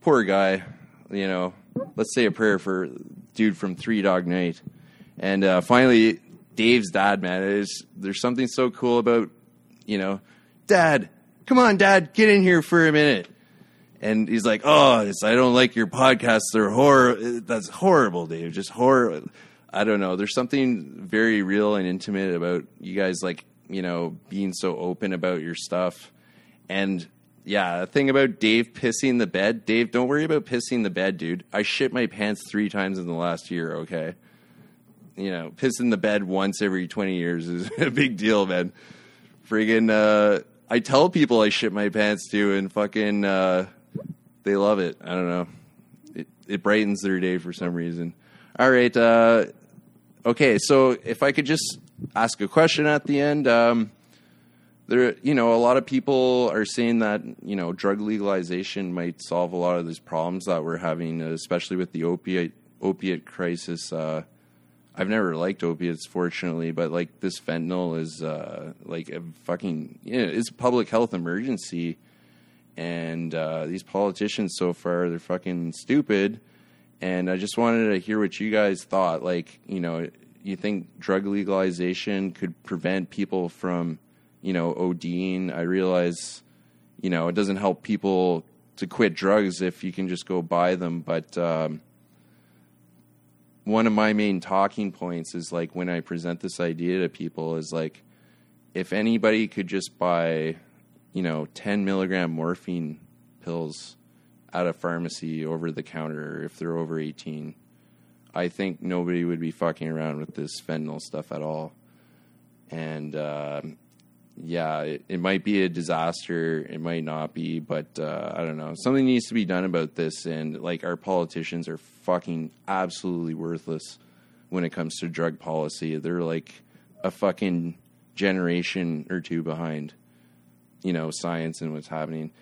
poor guy you know let's say a prayer for dude from three dog night and uh, finally dave's dad man is there's something so cool about you know dad come on dad get in here for a minute and he's like oh i don't like your podcasts they're horror that's horrible dave just horrible I don't know. There's something very real and intimate about you guys, like you know, being so open about your stuff. And yeah, the thing about Dave pissing the bed, Dave, don't worry about pissing the bed, dude. I shit my pants three times in the last year. Okay, you know, pissing the bed once every twenty years is a big deal, man. Friggin', uh, I tell people I shit my pants too, and fucking, uh, they love it. I don't know. It, it brightens their day for some reason. All right, uh, okay, so if I could just ask a question at the end, um, there, you know, a lot of people are saying that you know drug legalization might solve a lot of these problems that we're having, especially with the opiate opiate crisis. Uh, I've never liked opiates, fortunately, but like this fentanyl is uh, like a fucking, you know, it's a public health emergency, and uh, these politicians so far they're fucking stupid and I just wanted to hear what you guys thought. Like, you know, you think drug legalization could prevent people from, you know, ODing? I realize, you know, it doesn't help people to quit drugs if you can just go buy them, but um, one of my main talking points is like when I present this idea to people is like, if anybody could just buy, you know, 10 milligram morphine pills at a pharmacy over the counter if they're over 18. I think nobody would be fucking around with this fentanyl stuff at all. And uh, yeah, it, it, might be a disaster. It might not be, but uh, I don't know. Something needs to be done about this. And like our politicians are fucking absolutely worthless when it comes to drug policy. They're like a fucking generation or two behind, you know, science and what's happening.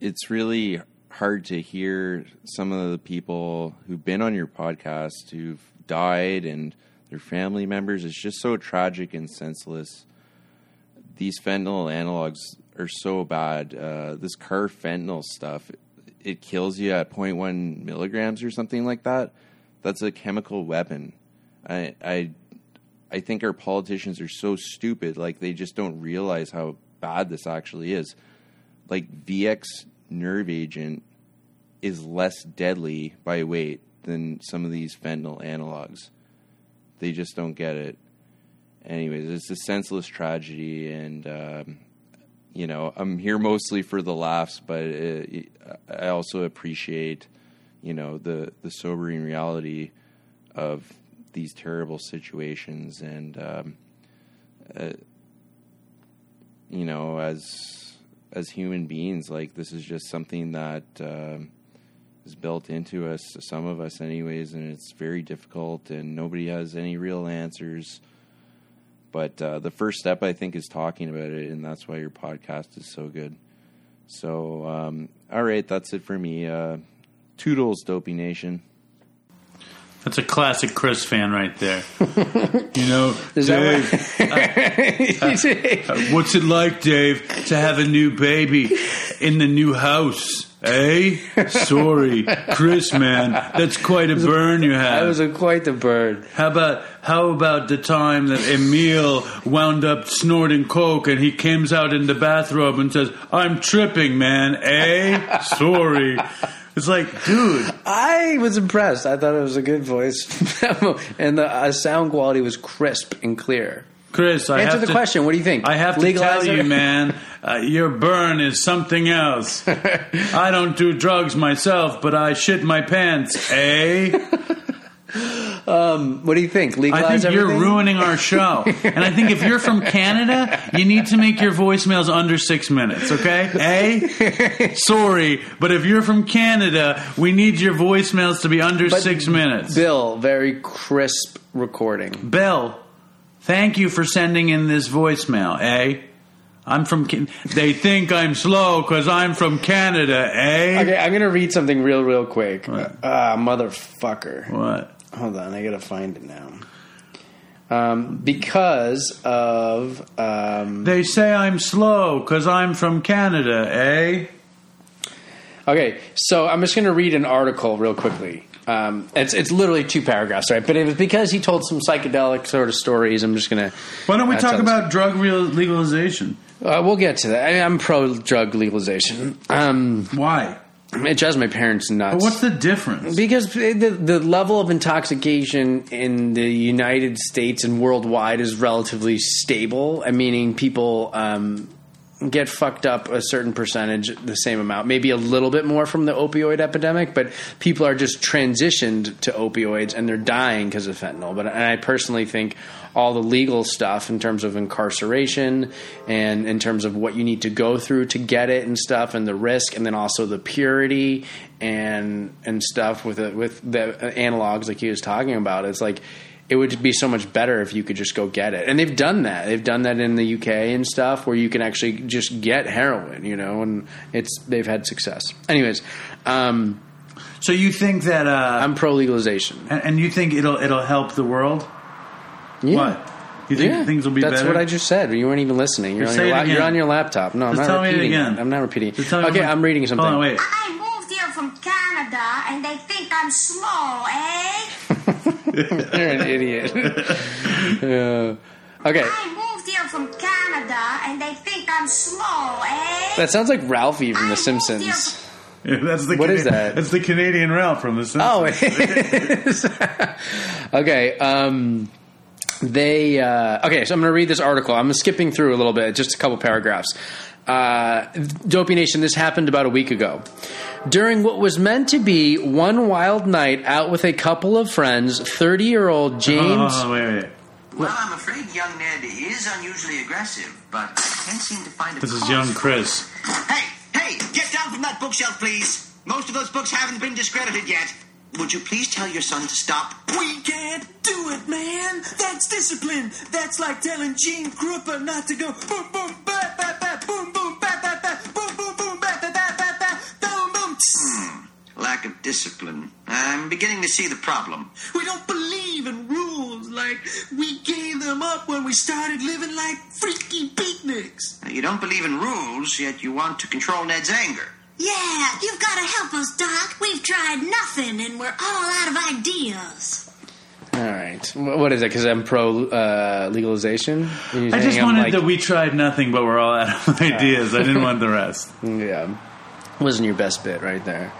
It's really hard to hear some of the people who've been on your podcast who've died and their family members. It's just so tragic and senseless. These fentanyl analogs are so bad. Uh, this carfentanil stuff, it, it kills you at 0.1 milligrams or something like that. That's a chemical weapon. I, I, I think our politicians are so stupid. Like they just don't realize how bad this actually is. Like VX nerve agent is less deadly by weight than some of these fentanyl analogs. They just don't get it. Anyways, it's a senseless tragedy, and um, you know I'm here mostly for the laughs, but it, I also appreciate you know the the sobering reality of these terrible situations, and um, uh, you know as as human beings. Like this is just something that um, is built into us, some of us, anyways, and it's very difficult, and nobody has any real answers. But uh, the first step, I think, is talking about it, and that's why your podcast is so good. So, um, all right, that's it for me. Uh, toodles, Dopey Nation. That's a classic Chris fan right there. you know, Is Dave, that right? what's it like, Dave, to have a new baby in the new house? Eh? Sorry, Chris, man, that's quite a burn you had. that was a, quite the burn. How about how about the time that Emil wound up snorting coke and he comes out in the bathrobe and says, "I'm tripping, man." Eh? Sorry. It's like, dude, I was impressed. I thought it was a good voice, and the uh, sound quality was crisp and clear. Chris, I Answer have the to, question. What do you think? I have to tell it? you, man, uh, your burn is something else. I don't do drugs myself, but I shit my pants, eh? What do you think? Legalize I think you're ruining our show. And I think if you're from Canada, you need to make your voicemails under six minutes, okay? Eh? Sorry, but if you're from Canada, we need your voicemails to be under But six minutes. Bill, very crisp recording. Bill, thank you for sending in this voicemail, eh? I'm from. Can- they think I'm slow because I'm from Canada, eh? Okay, I'm gonna read something real, real quick. What? Ah, motherfucker. What? Hold on, I gotta find it now. Um, because of um, They say I'm slow because I'm from Canada, eh? Okay, so I'm just gonna read an article real quickly. Um, it's it's literally two paragraphs, right? But it was because he told some psychedelic sort of stories. I'm just gonna. Why don't we That talk about drug real legalization? Uh, we'll get to that. I mean, I'm pro drug legalization. Um, Why? it drives my parents nuts. But what's the difference? Because the, the level of intoxication in the United States and worldwide is relatively stable, uh, meaning people um, get fucked up a certain percentage, the same amount, maybe a little bit more from the opioid epidemic, but people are just transitioned to opioids and they're dying because of fentanyl. But and I personally think all the legal stuff in terms of incarceration and in terms of what you need to go through to get it and stuff and the risk and then also the purity and and stuff with it with the analogs like he was talking about it's like it would be so much better if you could just go get it and they've done that they've done that in the UK and stuff where you can actually just get heroin you know and it's they've had success anyways um, So you think that? Uh, I'm pro legalization and, and you think it'll it'll help the world? yeah. What? You think Yeah, things will be better? that's better? what I just said. You weren't even listening. You're, on your, la- you're on your laptop. No, I'm not tell me it repeating again. I'm not repeating. Just tell me Okay, one- I'm reading something. Hold on, wait. I moved here from Canada and they think I'm slow, eh? You're an idiot. Yeah. Okay, I moved here from Canada and they think I'm slow, eh? that sounds like Ralphie from I The Simpsons. Yeah, that's the What is Cana- that? That's the Canadian Ralph from the Simpsons. Oh, it is. okay. Um, they uh, okay. So I'm going to read this article. I'm skipping through a little bit, just a couple paragraphs. Uh, Dopey Nation. This happened about a week ago. During what was meant to be one wild night out with a couple of friends, 30 year old James. Oh, wait, wait. Well, I'm afraid young Ned is unusually aggressive, but I can't seem to find a This is young. Chris. Hey, hey, get down from that bookshelf, please. Most of those books haven't been discredited yet. Would you please tell your son to stop? We can't do it, man. That's discipline. That's like telling Gene Krupa not to go boom, boom, ba, ba, ba, boom, boom, ba, ba, ba, boom, boom, boom, ba, ba, ba, ba, ba, boom, boom. tss. Lack of discipline. I'm beginning to see the problem. We don't believe in rules like we gave them up when we started living like freaky beatniks. You don't believe in rules, yet you want to control Ned's anger. Yeah, you've got to help us, Doc. We've tried nothing and we're all out of ideas. All right. What is it? Because I'm pro uh, legalization? I just wanted like- that we tried nothing, but we're all out of ideas. I didn't want the rest. Yeah. Wasn't your best bit right there.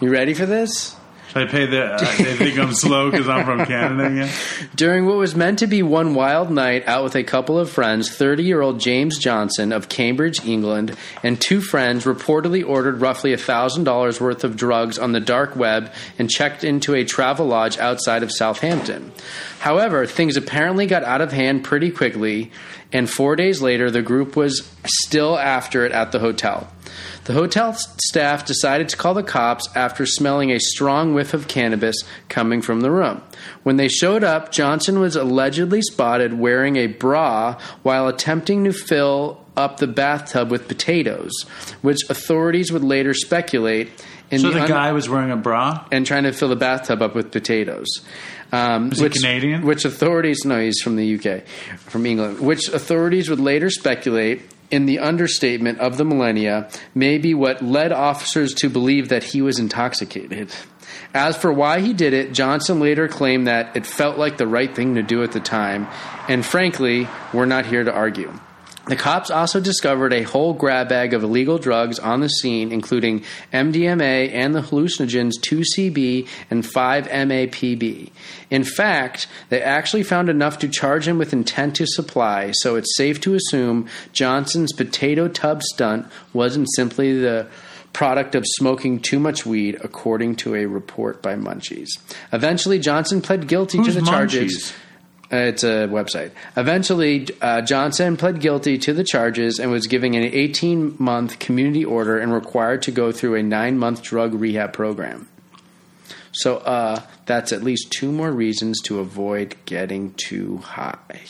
You ready for this? I pay the. Uh, they think I'm slow because I'm from Canada again. During what was meant to be one wild night out with a couple of friends, 30 year old James Johnson of Cambridge, England, and two friends reportedly ordered roughly $1,000 worth of drugs on the dark web and checked into a Travelodge outside of Southampton. However, things apparently got out of hand pretty quickly, and four days later, the group was still after it at the hotel. The hotel staff decided to call the cops after smelling a strong whiff of cannabis coming from the room. When they showed up, Johnson was allegedly spotted wearing a bra while attempting to fill up the bathtub with potatoes, which authorities would later speculate in So the the un- guy was wearing a bra. and trying to fill the bathtub up with potatoes. Um, he Canadian? Which authorities? No, he's from the UK, from England. Which authorities would later speculate, in the understatement of the millennia, may be what led officers to believe that he was intoxicated. As for why he did it, Johnson later claimed that it felt like the right thing to do at the time, and frankly, we're not here to argue. The cops also discovered a whole grab bag of illegal drugs on the scene, including MDMA and the hallucinogens 2CB and 5-MAPB. In fact, they actually found enough to charge him with intent to supply, so it's safe to assume Johnson's potato tub stunt wasn't simply the product of smoking too much weed, according to a report by Munchies. Eventually, Johnson pled guilty Who's to the charges. Munchies? Uh, it's a website. Eventually, uh, Johnson pled guilty to the charges and was given an 18 month community order and required to go through a nine month drug rehab program. So uh, that's at least two more reasons to avoid getting too high.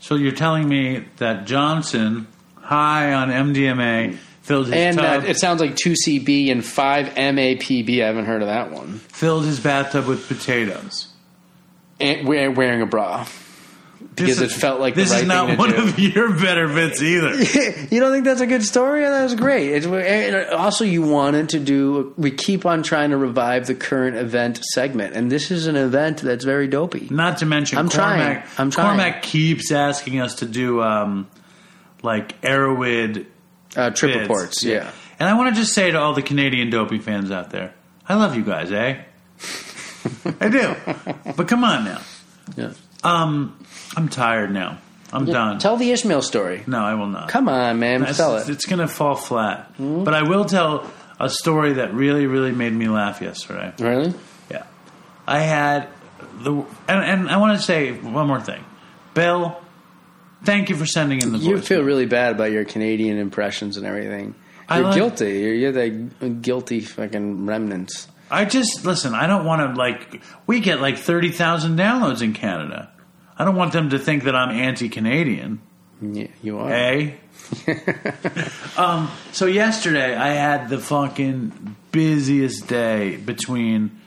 So you're telling me that Johnson, high on MDMA, filled his And tub, it sounds like 2CB and 5MAPB. I haven't heard of that one. filled his bathtub with potatoes. And wear- wearing a bra. Because This it felt like the this right is not one do. of your better bits either. You don't think that's a good story? That was great. It's, also, you wanted to do. We keep on trying to revive the current event segment, and this is an event that's very dopey. Not to mention, I'm trying. Cormac, I'm trying. Cormac keeps asking us to do um, like Erowid Uh, trip bids. reports, yeah. And I want to just say to all the Canadian dopey fans out there, I love you guys, eh? I do. But come on now. Yeah. Um, I'm tired now. I'm done. Tell the Ishmael story. no, I will not. Come on, man, It's, tell it. it's going to fall flat. But I will tell a story that really, really made me laugh yesterday. Really? Yeah. I had the and, and I want to say one more thing. Bill, thank you for sending in the You voice. feel really bad about your Canadian impressions and everything. I You're like- guilty. You're, you're the guilty fucking remnants. I just listen, I don't want to like we get like 30,000 downloads in Canada. I don't want them to think that I'm anti-Canadian. Yeah, you are. Eh? um, so yesterday I had the fucking busiest day between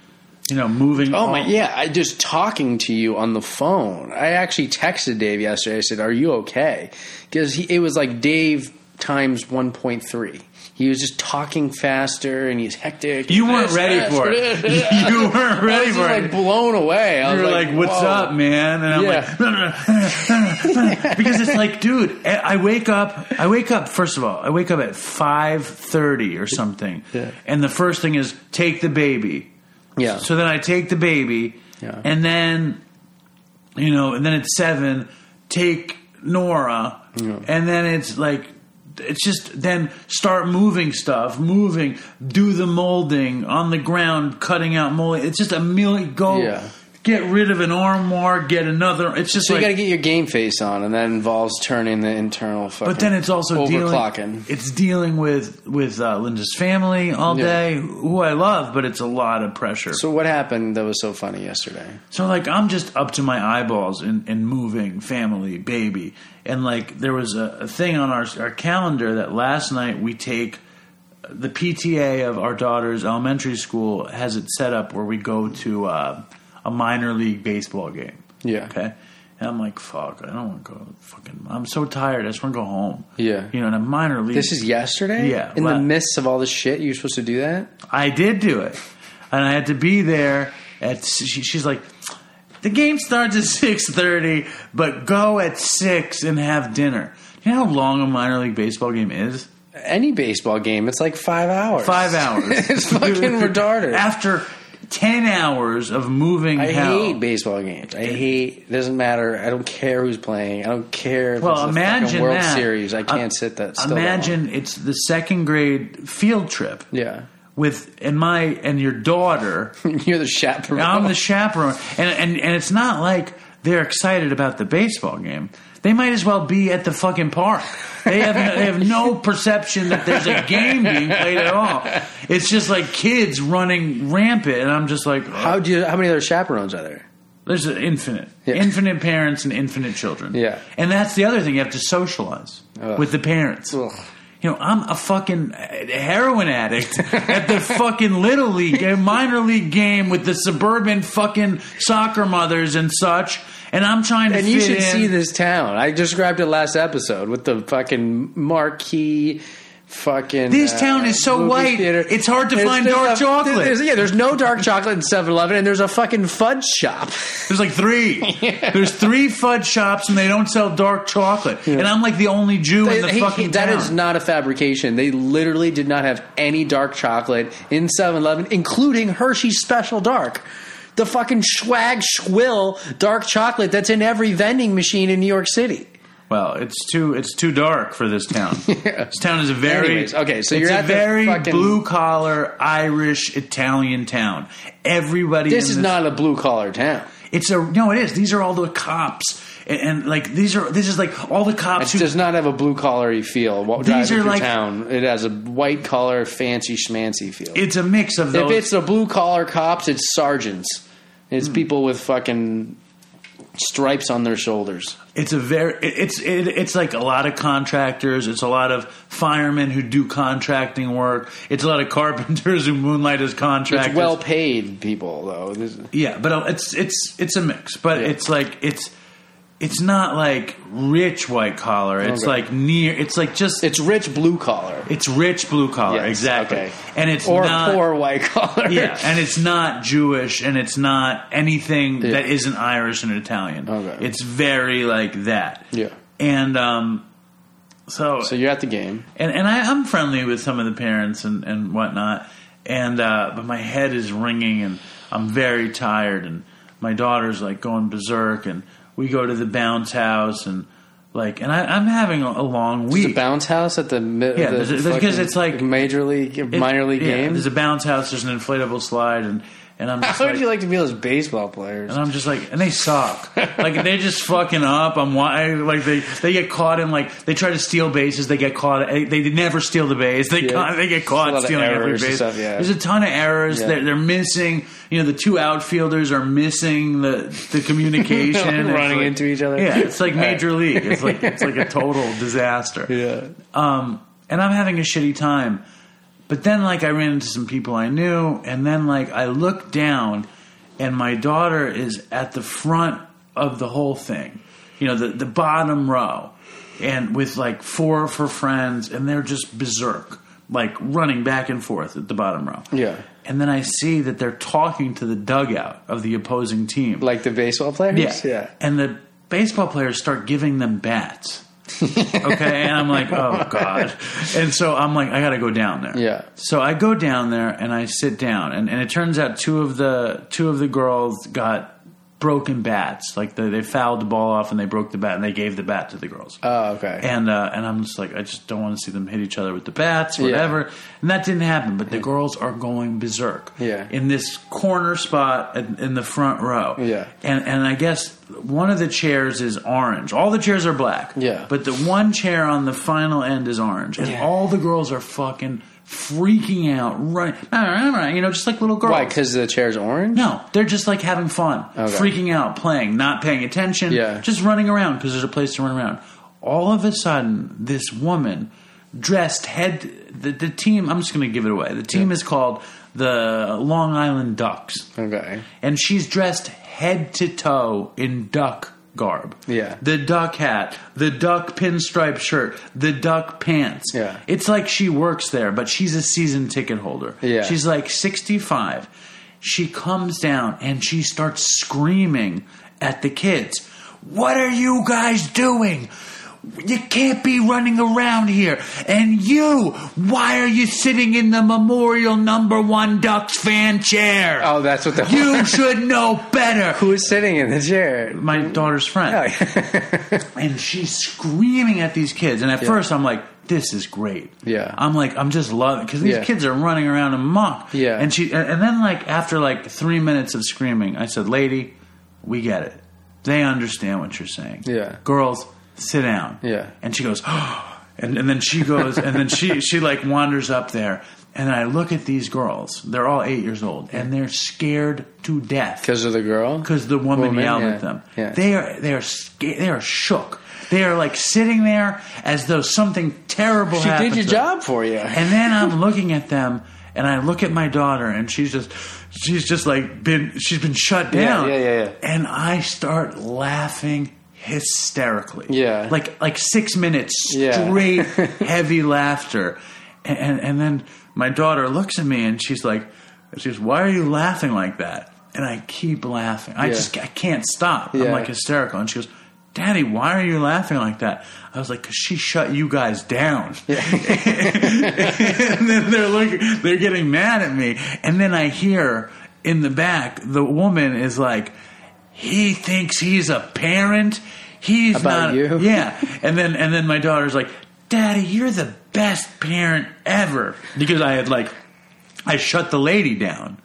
you know moving Oh my, yeah! I just talking to you on the phone. I actually texted Dave yesterday. I said, "Are you okay?" Because it was like Dave times one point three. He was just talking faster and he's hectic. You weren't ready for it. You weren't ready for just, it. like blown away. I You was were like, "What's whoa. up, man?" And I'm Yeah. like, "No, no, no, no, no." because it's like, dude, eh, I wake up. I wake up. First of all, I wake up at five thirty or something, Yeah. and the first thing is take the baby. Yeah. So then I take the baby, Yeah. and then, you know, and then at seven, take Nora, and then it's like. It's just then start moving stuff, moving, do the molding on the ground, cutting out molding. It's just a million. Go Yeah. get rid of an armoire, get another. It's just So like, you got to get your game face on, and that involves turning the internal. Fucking but then it's also dealing. overclocking. It's dealing with with uh, Linda's family all Yeah. day, who I love, but it's a lot of pressure. So what happened that was so funny yesterday? So like I'm just up to my eyeballs in, in moving, family, baby, and like there was a, a thing on our our calendar that last night we take the PTA of our daughter's elementary school has it set up where we go to uh, a minor league baseball game. Yeah. Okay. And I'm like, fuck, I don't want to go. Fucking, I'm so tired. I just want to go home. Yeah. You know, in a minor league. This is yesterday. Yeah, In the midst of all this shit, you're supposed to do that. I did do it, and I had to be there at. She, she's like, the game starts at six thirty, but go at six and have dinner. You know how long a minor league baseball game is? Any baseball game, it's like five hours. Five hours. it's fucking retarded. After ten hours of moving I hell. hate baseball games. I hate. It doesn't matter. I don't care who's playing. I don't care. If Well, it's imagine World that. Series. I can't Uh, sit that. Still that imagine long. it's the second grade field trip Yeah, with and my and your daughter. you're the chaperone. I'm the chaperone, and and and it's not like they're excited about the baseball game. They might as well be at the fucking park. They have no, they have no perception that there's a game being played at all. It's just like kids running rampant, and I'm just like, How do you? How many other chaperones are there? there's an infinite, Yeah. infinite parents and infinite children. Yeah. and that's the other thing you have to socialize Ugh. with the parents. Ugh. You know, I'm a fucking heroin addict at the fucking little league, a minor league game with the suburban fucking soccer mothers and such, and I'm trying to And you should in. see this town. I described it last episode with the fucking marquee. Fucking This uh, town is so white, theater. it's hard to There's- find there's dark a- chocolate. there's- yeah, there's no dark chocolate in 7-Eleven, and there's a fucking fudge shop. There's like three. There's three fudge shops, and they don't sell dark chocolate. And I'm like the only Jew in the He- he- fucking that town. is not a fabrication. They literally did not have any dark chocolate in 7-Eleven, including Hershey's Special Dark. The fucking swag swill dark chocolate that's in every vending machine in New York City. Well, it's too it's too dark for this town. This town is a very Anyways, okay, so you're at very fucking- blue collar Irish Italian town. Everybody. This is not a blue collar town. It's a no. It is. These are all the cops, and, and like these are. This is like all the cops It who does not have a blue collar feel. What These it are like- town? It has a white collar, fancy schmancy feel. It's a mix of if it's the blue collar cops, it's sergeants. It's Hmm. people with fucking stripes on their shoulders. It's a very it's it, it's like a lot of contractors. It's a lot of firemen who do contracting work. It's a lot of carpenters who moonlight as contractors. It's well paid people though. This, yeah, but uh, it's it's it's a mix. But Yeah. it's like it's it's not like rich white collar. It's Okay. like near. It's like just it's rich blue collar. it's rich blue collar Yes, exactly. okay. And it's or not poor white collar. yeah, and it's not Jewish, and it's not anything Yeah. that isn't Irish and Italian. Okay. It's very like that. Yeah. and um, so So you're at the game. and and I, I'm friendly with some of the parents and and whatnot, and uh, but my head is ringing and I'm very tired, and my daughter's like going berserk, and we go to the bounce house and. Like and I, I'm having a, a long It's week. the bounce house at the mid. Yeah, the there's a- 'cause it's like- major league, minor league yeah, game. There's a bounce house. There's an inflatable slide, and and I'm just How like, would you like to be those baseball players? And I'm just like, and they suck. like they're just fucking up. I'm like they they get caught in like they try to steal bases. They get caught. They, they never steal the base. They Yeah. they get caught stealing every base. stuff, yeah. There's a ton of errors. Yeah. They're, they're missing. You know, the two outfielders are missing the the communication. It's Running like- into each other. Yeah, it's like major league. It's like it's like a total disaster. Yeah. Um, and I'm having a shitty time. But then, like, I ran into some people I knew, and then, like, I look down, and my daughter is at the front of the whole thing, you know, the the bottom row, and with like four of her friends, and they're just berserk, like running back and forth at the bottom row. Yeah. And then I see that they're talking to the dugout of the opposing team. Like the baseball players? Yeah. And the baseball players start giving them bats. okay. And I'm like, oh, God. And so I'm like, I got to go down there. Yeah. So I go down there and I sit down. And, and it turns out two of the two of the girls got broken bats. Like they, they fouled the ball off and they broke the bat and they gave the bat to the girls. Oh, okay. And uh, and I'm just like I just don't want to see them hit each other with the bats, Yeah. whatever. And that didn't happen. But the girls are going berserk. Yeah. In this corner spot in, in the front row. Yeah. And and I guess one of the chairs is orange. All the chairs are black. Yeah. But the one chair on the final end is orange, and Yeah. all the girls are fucking freaking out, running, you know, just like little girls. Why? Because the chair's orange? No, they're just like having fun, Okay. freaking out, playing, not paying attention, Yeah. just running around because there's a place to run around. All of a sudden, this woman dressed head the, the team. I'm just going to give it away. The team Yeah. is called the Long Island Ducks, Okay. and she's dressed head to toe in duck garb. Yeah. the duck hat, the duck pinstripe shirt, the duck pants. Yeah. it's like she works there, but she's a season ticket holder. Yeah. she's like 65. She comes down and she starts screaming at the kids. What are you guys doing? You can't be running around here. And you, why are you sitting in the memorial number one Ducks fan chair? Oh, that's what the You should know better. Who is sitting in the chair? My daughter's friend. Oh, and she's screaming at these kids. And at first, I'm like, this is great. Yeah. I'm like, I'm just loving because these Yeah. kids are running around amok. Yeah. And she, and then like after like three minutes of screaming, I said, "Lady, we get it. They understand what you're saying. Yeah. Girls, sit down. Yeah. And she goes, oh, and and then she goes, and then she she like wanders up there. And I look at these girls. They're all eight years old, and they're scared to death Because of the girl? because the woman, Woman, yelled yeah, at them. yeah. They are they are scared. they are shook. They are like sitting there as though something terrible She did your job for you. And then I'm looking at them, and I look at my daughter, and she's just she's just like been she's been shut down. yeah, yeah, yeah. And I start laughing hysterically. Yeah. like like six minutes Yeah. straight heavy laughter, and, and and then my daughter looks at me and she's like, she goes, "Why are you laughing like that?" And I keep laughing. I Yeah. just I can't stop. I'm like hysterical, and she goes. Daddy, why are you laughing like that? I was like, because she shut you guys down. and then they're looking, they're getting mad at me. And then I hear in the back, the woman is like, he thinks he's a parent. He's About not. you? Yeah. And then, and then my daughter's like, Daddy, you're the best parent ever. Because I had like, I shut the lady down.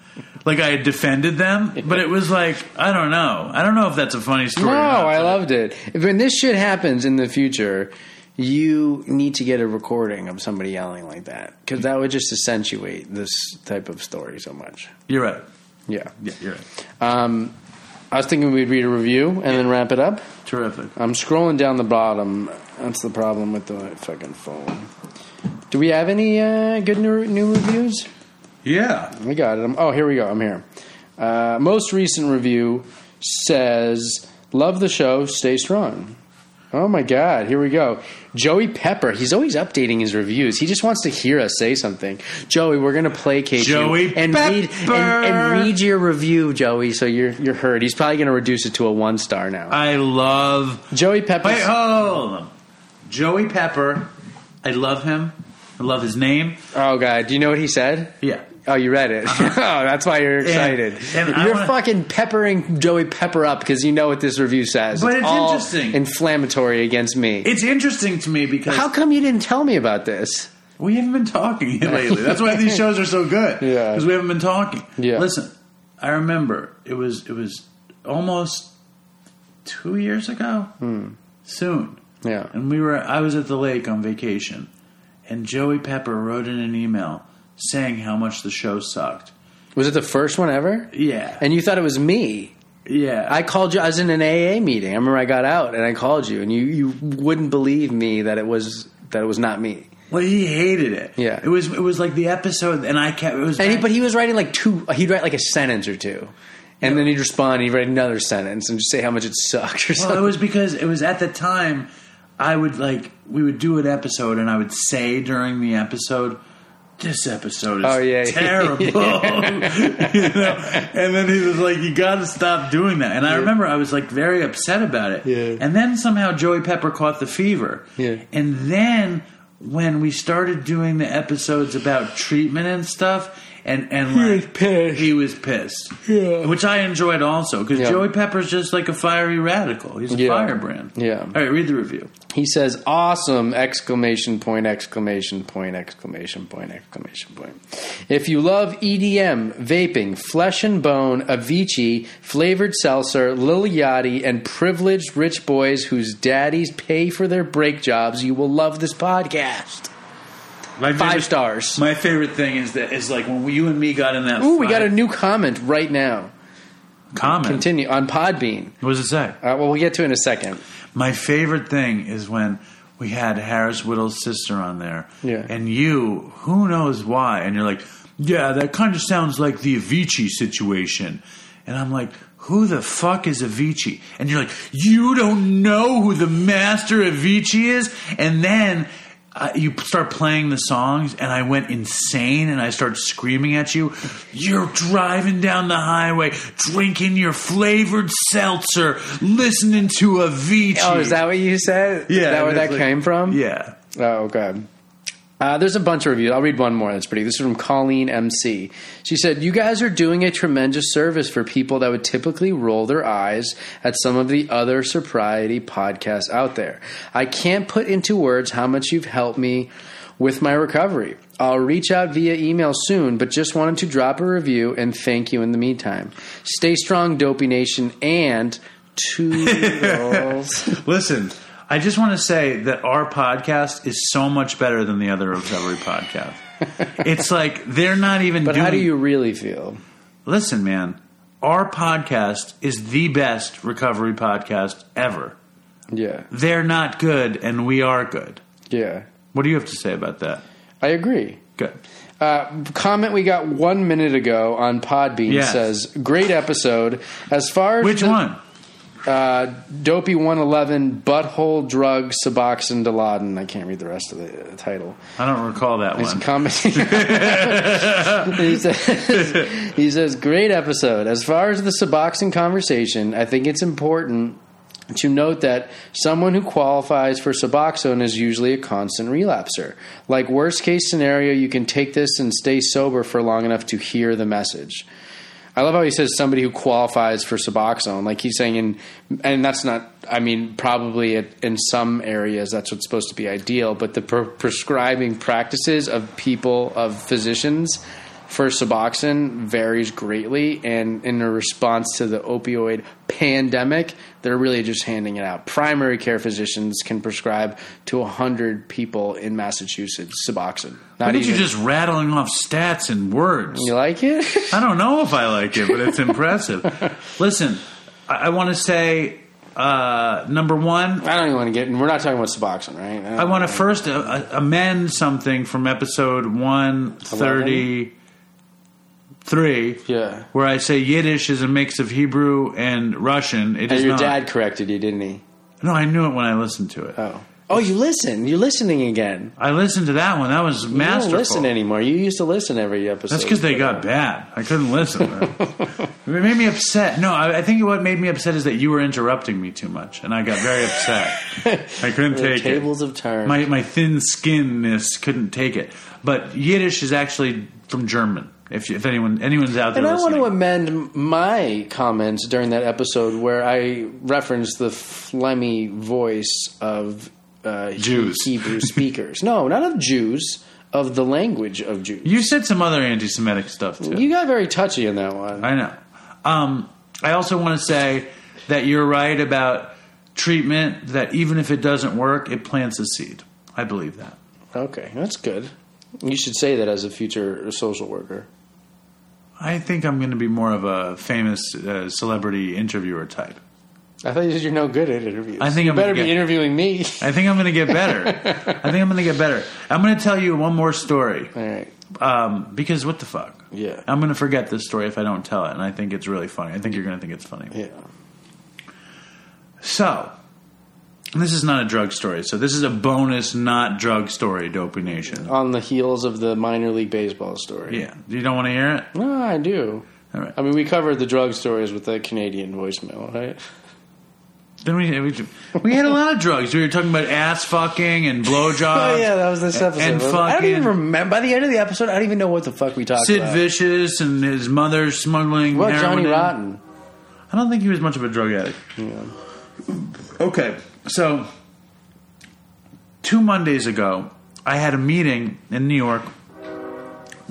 Like I had defended them, but it was like I don't know. I don't know if that's a funny story. No, I loved it. If when this shit happens in the future, you need to get a recording of somebody yelling like that because that would just accentuate this type of story so much. You're right. Yeah. Yeah, you're right. Um, I was thinking we'd read a review and then wrap it up. Terrific. I'm scrolling down the bottom. That's the problem with the fucking phone. Do we have any uh, good new, new reviews? Yeah. We got it. I'm- oh, here we go. I'm here. Uh, most recent review says, "Love the show. Stay strong." Oh my God! Here we go. Joey Pepper. He's always updating his reviews. He just wants to hear us say something. Joey, we're gonna placate Joey you and read and, and read your review, Joey. So you're you're heard. He's probably gonna reduce it to a one star now. I love. Joey Pepper. Wait, hold on. Joey Pepper. I love him. I love his name. Oh God! Do you know what he said? Yeah. Oh, you read it. oh, that's why you're excited. and I you're wanna- fucking peppering Joey Pepper up because you know what this review says. But it's all interesting. Inflammatory against me. It's interesting to me because How come you didn't tell me about this? we haven't been talking lately. That's why these shows are so good. Yeah. Because we haven't been talking. Yeah. Listen, I remember it was it was almost two years ago. Hmm. Soon. Yeah. And we were I was at the lake on vacation and Joey Pepper wrote in an email saying how much the show sucked. Was it the first one ever? Yeah. And you thought it was me. yeah. I called you. I was in an AA meeting. I remember I got out and I called you, and you, you wouldn't believe me that it was that it was not me. Well, he hated it. Yeah. it was it was like the episode, and I kept it was. And he, but he was writing like two. He'd write like a sentence or two, and then he'd respond. and He'd write another sentence and just say how much it sucked or well, something. it was because it was at the time I would like we would do an episode, and I would say during the episode. This episode is Oh, yeah. terrible, you know. And then he was like, "You got to stop doing that." And I remember I was like very upset about it. Yeah. And then somehow Joey Pepper caught the fever. Yeah. And then when we started doing the episodes about treatment and stuff, and and He like, was pissed. He was pissed. Yeah. Which I enjoyed also because Yeah. Joey Pepper's just like a fiery radical. He's a Yeah. firebrand. Yeah. All right, read the review. He says, "Awesome!" Exclamation point! Exclamation point! Exclamation point! Exclamation point! If you love EDM, vaping, flesh and bone, Avicii, flavored seltzer, Lil Yachty, and privileged rich boys whose daddies pay for their break jobs, you will love this podcast. My Five stars. My favorite thing is that is like when we, you and me got in that. Ooh, we got a new comment right now. comment. Continue on Podbean. What does it say? Uh, well, we'll get to it in a second. My favorite thing is when we had Harris Wittels' sister on there. Yeah. And you, who knows why, and you're like, yeah, that kind of sounds like the Avicii situation. And I'm like, who the fuck is Avicii? And you're like, you don't know who the master Avicii is? And then uh, you start playing the songs, and I went insane, and I started screaming at you. You're driving down the highway, drinking your flavored seltzer, listening to Avicii. Oh, is that what you said? Yeah, Is that where that like- came from? Yeah. Oh, okay. Uh, there's a bunch of reviews. I'll read one more that's pretty. This is from Colleen MC. She said, You guys are doing a tremendous service for people that would typically roll their eyes at some of the other sobriety podcasts out there. I can't put into words how much you've helped me with my recovery. I'll reach out via email soon, but just wanted to drop a review and thank you in the meantime. Stay strong, Dopey Nation, and two toodles. Listen, I just want to say that our podcast is so much better than the other recovery podcast. it's like they're not even. but doing, how do you really feel? listen, man? Our podcast is the best recovery podcast ever. Yeah. They're not good, and we are good. Yeah. What do you have to say about that? I agree. Good. Uh, comment we got one minute ago on Podbean Yes. says, "Great episode." As far as Which the- one? Uh, Dopey one eleven butthole drug Suboxone Dilaudid. I can't read the rest of the uh, title. I don't recall that He's one. commenting. he, says, he says, "Great episode. As far as the Suboxone conversation, I think it's important." To note that someone who qualifies for Suboxone is usually a constant relapser. Like worst case scenario, you can take this and stay sober for long enough to hear the message. I love how he says somebody who qualifies for Suboxone. Like he's saying, in, and that's not. I mean, probably in some areas that's what's supposed to be ideal, but the pre- prescribing practices of people of physicians for Suboxone varies greatly, and in a response to the opioid pandemic, they're really just handing it out. Primary care physicians can prescribe to hundred people in Massachusetts Suboxone. Not Look at you just rattling off stats and words. you like it? I don't know if I like it, but it's impressive. Listen, I, I want to say uh, number one, I don't even want to get. We're not talking about Suboxone, right? I want to first uh, uh, amend something from episode one thirty three. Yeah. where I say Yiddish is a mix of Hebrew and Russian. It And is your not. dad corrected you, didn't he? No, I knew it when I listened to it. Oh. Oh, you listen. You're listening again. I listened to that one. That was You masterful. don't listen anymore. You used to listen every episode. That's because they got bad. I couldn't listen. it made me upset. No, I, I think what made me upset is that you were interrupting me too much, and I got very upset. I couldn't The take tables it. have turned. My my thin skinness couldn't take it. But Yiddish is actually from German. If, you, if anyone anyone's out there and I want to amend my comments during that episode where I referenced the phlegmy voice of uh, Jews. Hebrew speakers. no, not of Jews, of the language of Jews. you said some other anti-Semitic stuff too. You got very touchy in that one. I know. Um, I also want to say that you're right about treatment. That even if it doesn't work, it plants a seed. I believe that. Okay, that's good. You should say that as a future social worker. I think I'm going to be more of a famous uh, celebrity interviewer type. I thought you said you're no good at interviews. I think you I'm better gonna be interviewing me. I think I'm going to get better. I think I'm going to get better. I'm going to tell you one more story All right. um, because what the fuck? Yeah. I'm going to forget this story if I don't tell it, and I think it's really funny. I think you're going to think it's funny. Yeah. So, this is not a drug story. So this is a bonus, not drug story. Dopey Nation. On the heels of the minor league baseball story. Yeah, you don't want to hear it. No, I do. All right. I mean, we covered the drug stories with the Canadian voicemail, right? Then we, we we had a lot of drugs. We were talking about ass fucking and blowjobs. Oh yeah, that was this episode. and wasn't? I don't even remember. By the end of the episode, I don't even know what the fuck we talked Sid about. Sid Vicious and his mother smuggling. What Johnny in. Rotten? I don't think he was much of a drug addict. Okay, so two Mondays ago, I had a meeting in New York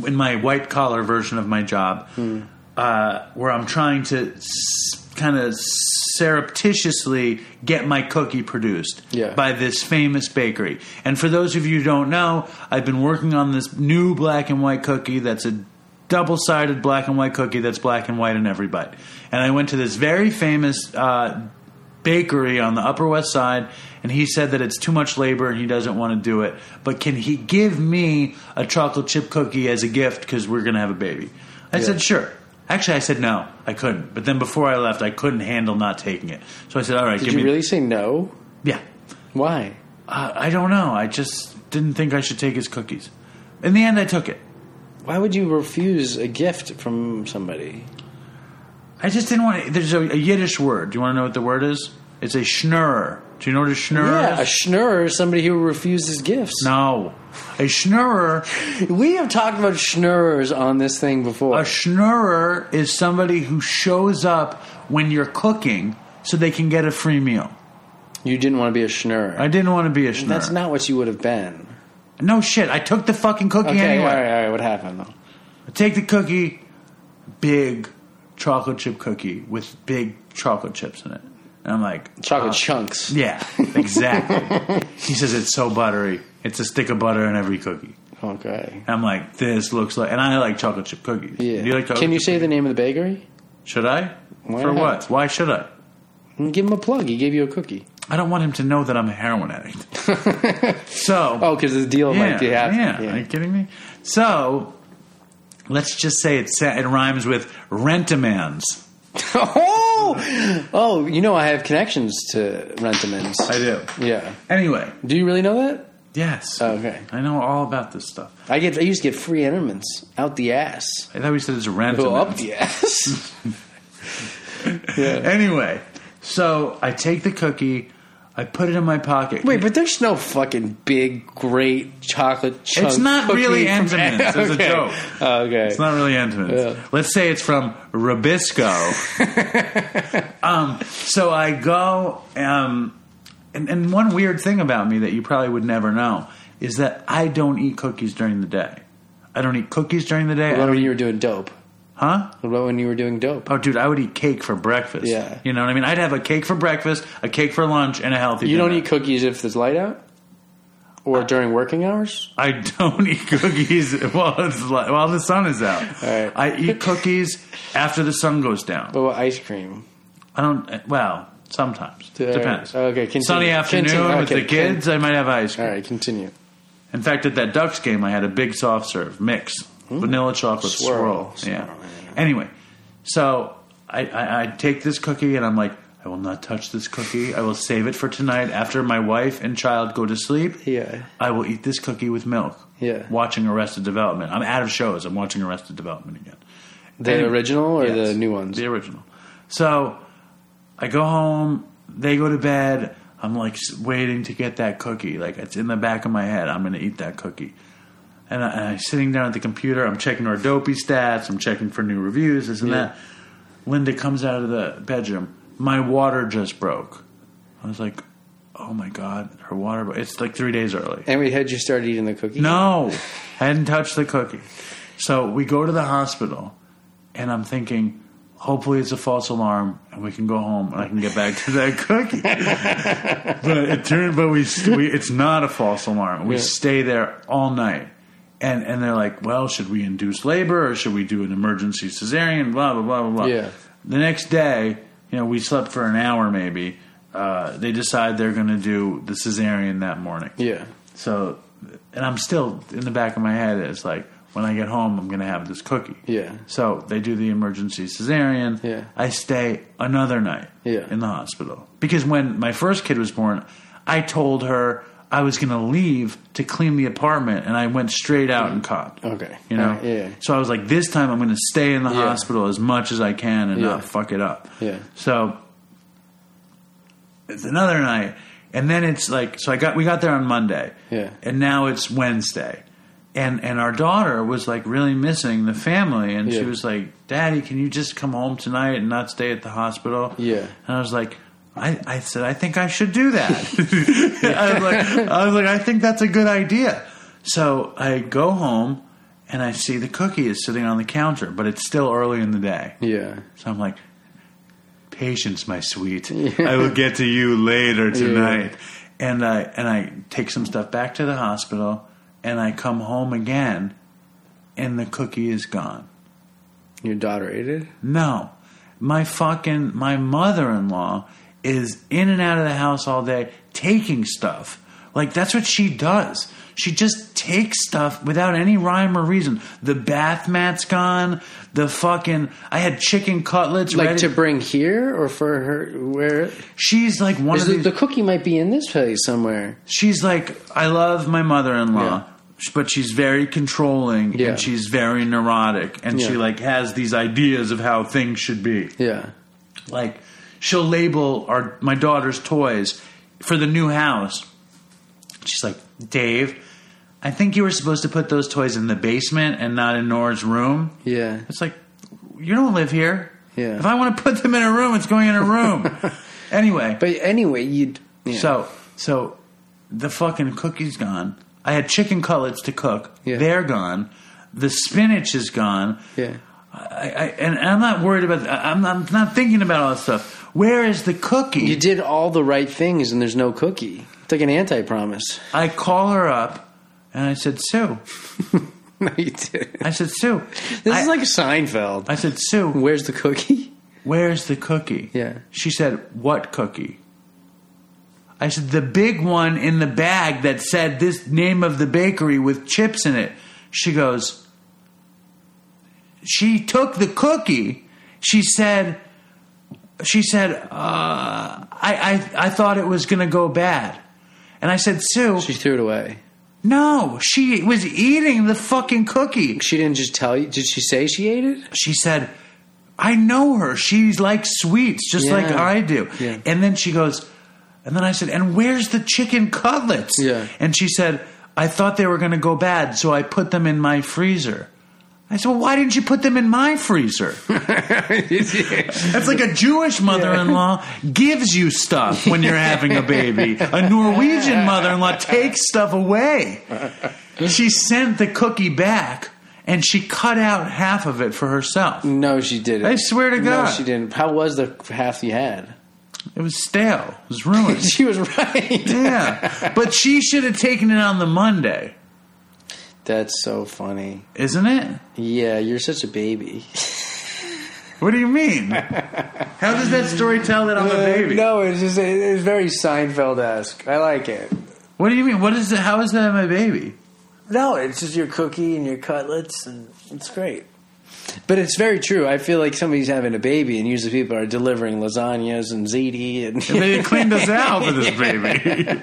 in my white collar version of my job, Hmm. uh, where I'm trying to s- kind of surreptitiously get my cookie produced Yeah. by this famous bakery. And for those of you who don't know, I've been working on this new black and white cookie that's a double sided black and white cookie that's black and white in every bite. And I went to this very famous uh, bakery on the Upper West Side, and he said that it's too much labor and he doesn't want to do it. But can he give me a chocolate chip cookie as a gift because we're going to have a baby? I said, sure. Actually, I said no, I couldn't. But then before I left, I couldn't handle not taking it. So I said, all right, give me. Did give you me. really say no? Yeah. Why? Uh, I don't know. I just didn't think I should take his cookies. In the end, I took it. Why would you refuse a gift from somebody? I just didn't want. to... There's a, a Yiddish word. Do you want to know what the word is? It's a schnurrer. Do you know what a schnurrer Yeah, a is? schnurrer is somebody who refuses gifts. no, a schnurrer. We have talked about schnurrers on this thing before. A schnurrer is somebody who shows up when you're cooking so they can get a free meal. you didn't want to be a schnurrer. I didn't want to be a schnurrer. That's not what you would have been. No shit. I took the fucking cookie Okay, anyway. all right, all right. What happened though? I take the cookie, big chocolate chip cookie with big chocolate chips in it. And I'm like, Chocolate uh, chunks. Yeah, exactly. he says it's so buttery. It's a stick of butter in every cookie. Okay. I'm like, this looks like, and I like chocolate chip cookies. Yeah. Do you like chocolate Can you say the name of the bakery? Should I? Why For not? what? Why should I? Give him a plug. He gave you a cookie. I don't want him to know that I'm a heroin addict. so, Oh, because the deal yeah, might be happening. yeah. Are you kidding me? So, let's just say it, it rhymes with rentamans. oh, oh, you know I have connections to Rentamans. I do. Yeah. Anyway, Do you really know that? yes. Oh, okay. I know all about this stuff. I get. I used to get free Entenmann's out the ass. I thought we said it's rentamans. Go up the ass. yeah. Anyway, so I take the cookie, I put it in my pocket. Wait, but there's no fucking big, great chocolate chunk. It's not cookie really from- Entenmann's. It's a Okay. joke. Oh, okay. It's not really Entenmann's. Yeah. Let's say it's from Rabisco. um, so I go, um, and, and one weird thing about me that you probably would never know is that I don't eat cookies during the day. I don't eat cookies during the day. I What about don't when you were doing dope? Huh? What about when you were doing dope? Oh, dude, I would eat cake for breakfast. Yeah. You know what I mean? I'd have a cake for breakfast, a cake for lunch, and a healthy You don't eat cookies if there's light out, or during working hours. I don't eat cookies while it's li- while the sun is out. right. I eat cookies after the sun goes down. But what ice cream? I don't. Eh, well, sometimes All right. depends. Okay, continue. Sunny afternoon Continue. with Okay, the kids, I might have ice cream. right, continue. In fact, at that Ducks game, I had a big soft serve mix, Hmm? vanilla chocolate swirl. Swirl. Yeah. Swirl, Anyway, so I, I, I take this cookie and I'm like, I will not touch this cookie. I will save it for tonight after my wife and child go to sleep. Yeah. I will eat this cookie with milk. Yeah. Watching Arrested Development. I'm out of shows. I'm watching Arrested Development again. The Anyway, original or yes, the new ones? The original. So I go home. They go to bed. I'm like waiting to get that cookie. Like it's in the back of my head. I'm going to eat that cookie. And, I, I'm sitting down at the computer. I'm checking our dopey stats. I'm checking for new reviews. This and Yeah. that. Linda comes out of the bedroom. My water just broke. I was like, oh my god, her water. Bro-. It's like three days early. And we had you start eating the cookie. No, hadn't touched the cookie. So we go to the hospital, and I'm thinking, hopefully it's a false alarm, and we can go home, and I can get back to that cookie. but it turned, but we, we it's not a false alarm. We Yeah. stay there all night, and and they're like, well, should we induce labor or should we do an emergency cesarean? Blah blah blah blah blah. Yeah. The next day, you know, we slept for an hour maybe. Uh, they decide they're going to do the cesarean that morning. Yeah. So, and I'm still in the back of my head. It's like when I get home, I'm going to have this cookie. Yeah. So they do the emergency cesarean. Yeah. I stay another night. Yeah. In the hospital because when my first kid was born, I told her I was going to leave to clean the apartment, and I went straight out and caught. Okay. You know. Alright, yeah. So I was like, this time I'm going to stay in the Yeah. hospital as much as I can and Yeah. not fuck it up. Yeah. So it's another night, and then it's like so. I got we got there on Monday, Yeah. and now it's Wednesday, and and our daughter was like really missing the family, and she was like, "Daddy, can you just come home tonight and not stay at the hospital?" Yeah. and I was like. I, I said I think I should do that. I was like I was like I think that's a good idea. So I go home and I see the cookie is sitting on the counter, but it's still early in the day. Yeah. So I'm like, patience, my sweet. I will get to you later tonight. And I and I take some stuff back to the hospital, and I come home again, and the cookie is gone. Your daughter ate it. No, my fucking my mother in law is in and out of the house all day taking stuff Like that's what she does. She just takes stuff without any rhyme or reason. The bath mat's gone. The fucking I had chicken cutlets Like ready. to bring here or for her? Where she's like one is of the, these. the cookie might be in this place somewhere. she's like I love my mother-in-law, Yeah. but she's very controlling Yeah. and she's very neurotic and she like has these ideas of how things should be. Yeah. like she'll label our my daughter's toys for the new house. She's like, Dave, I think you were supposed to put those toys in the basement and not in Nora's room. Yeah. It's like, you don't live here. Yeah. If I want to put them in a room, it's going in a room. anyway, But anyway, you. Yeah. so so the fucking cookie's gone. I had chicken cutlets to cook. Yeah. They're gone. The spinach is gone. yeah. I, I, and I'm not worried about. I'm not, I'm not thinking about all that stuff. Where is the cookie? You did all the right things, and there's no cookie. It's like an anti-promise. I call her up and I said, Sue. no, you did. I said, Sue. This I, is like Seinfeld. I said, Sue, Where's the cookie? where's the cookie? Yeah. She said, What cookie? I said, The big one in the bag that said this name of the bakery with chips in it. She goes, She took the cookie. She said, she said, uh, I, I, I thought it was going to go bad. And I said, Sue, She threw it away. no, she was eating the fucking cookie. She didn't just tell you. Did she say she ate it? She said, I know her. She's like sweets, just Yeah. like I do. Yeah. And then she goes, and then I said, and where's the chicken cutlets? Yeah. And she said, I thought they were going to go bad, so I put them in my freezer. I said, well, why didn't you put them in my freezer? That's like a Jewish mother-in-law gives you stuff when you're having a baby. A Norwegian mother-in-law takes stuff away. She sent the cookie back and she cut out half of it for herself. No, she didn't. I swear to No, God. she didn't. How was the half you had? It was stale. It was ruined. She was right. yeah. But she should have taken it on the Monday, That's so funny. isn't it? Yeah, you're such a baby. What do you mean? How does that story tell that I'm a uh, baby? no, it's just it's very Seinfeld esque. I like it. What do you mean? What is it? How is that my baby? No, it's just your cookie and your cutlets, and it's great. But it's very true. I feel like somebody's having a baby, and usually people are delivering lasagnas and ziti. And They cleaned us out for this baby.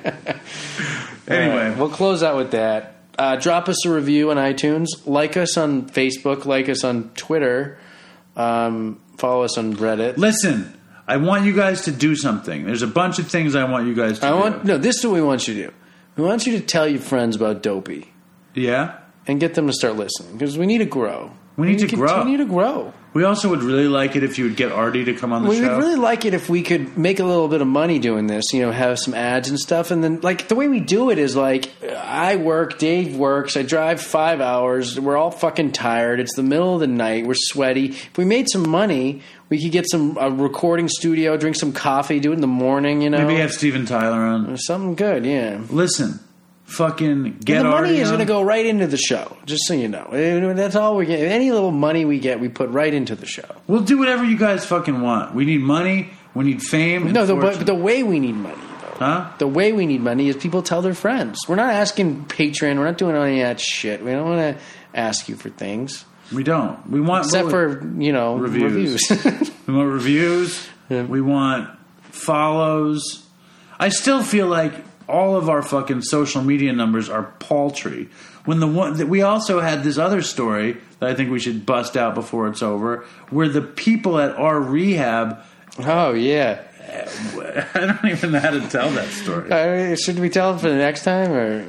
anyway, we'll close out with that. Uh, drop us a review on iTunes. Like us on Facebook. Like us on Twitter. Um, follow us on Reddit. listen. I want you guys to do something. There's a bunch of things I want you guys to I do. want no. This is what we want you to do. We want you to tell your friends about Dopey yeah. and get them to start listening because we need to grow. We need to grow. continue to grow. We also would really like it if you would get Artie to come on the We show. We would really like it if we could make a little bit of money doing this. You know, have some ads and stuff, and then like the way we do it is like I work, Dave works, I drive five hours. We're all fucking tired. It's the middle of the night. We're sweaty. If we made some money, we could get some a recording studio, drink some coffee, do it in the morning. You know, Maybe have Steven Tyler on. something good. Yeah. Listen, fucking get the money is going to go right into the show. Just so you know, that's all we get. Any little money we get, we put right into the show. We'll do whatever you guys fucking want. We need money. We need fame. No, the, but the way we need money, though. huh? The way we need money is people tell their friends. We're not asking Patreon. We're not doing any of that shit. We don't want to ask you for things We don't. We want except for you know Reviews. reviews. We want reviews. Yeah. We want follows. I still feel like all of our fucking social media numbers are paltry. When the one that we also had this other story that I think we should bust out before it's over, where the people at our rehab, oh yeah. I don't even know how to tell that story. Uh, should we tell them for the next time or?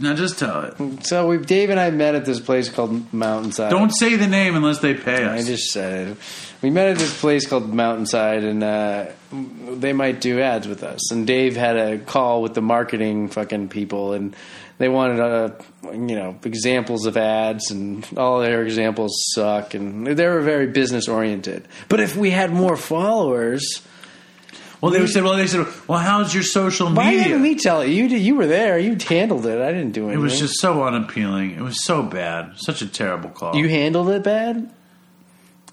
Now just tell it. So we Dave and I met at this place called Mountainside. Don't say the name unless they pay us. I just said it. We met at this place called Mountainside, and uh, they might do ads with us. And Dave had a call with the marketing fucking people, and they wanted uh, you know examples of ads, and all their examples suck, and they were very business oriented. But if we had more followers, well, they said, well, they said, well, how's your social media? why didn't we tell you? You did- you were there, you handled it. I didn't do anything. It was just so unappealing. It was so bad. Such a terrible call. you handled it bad.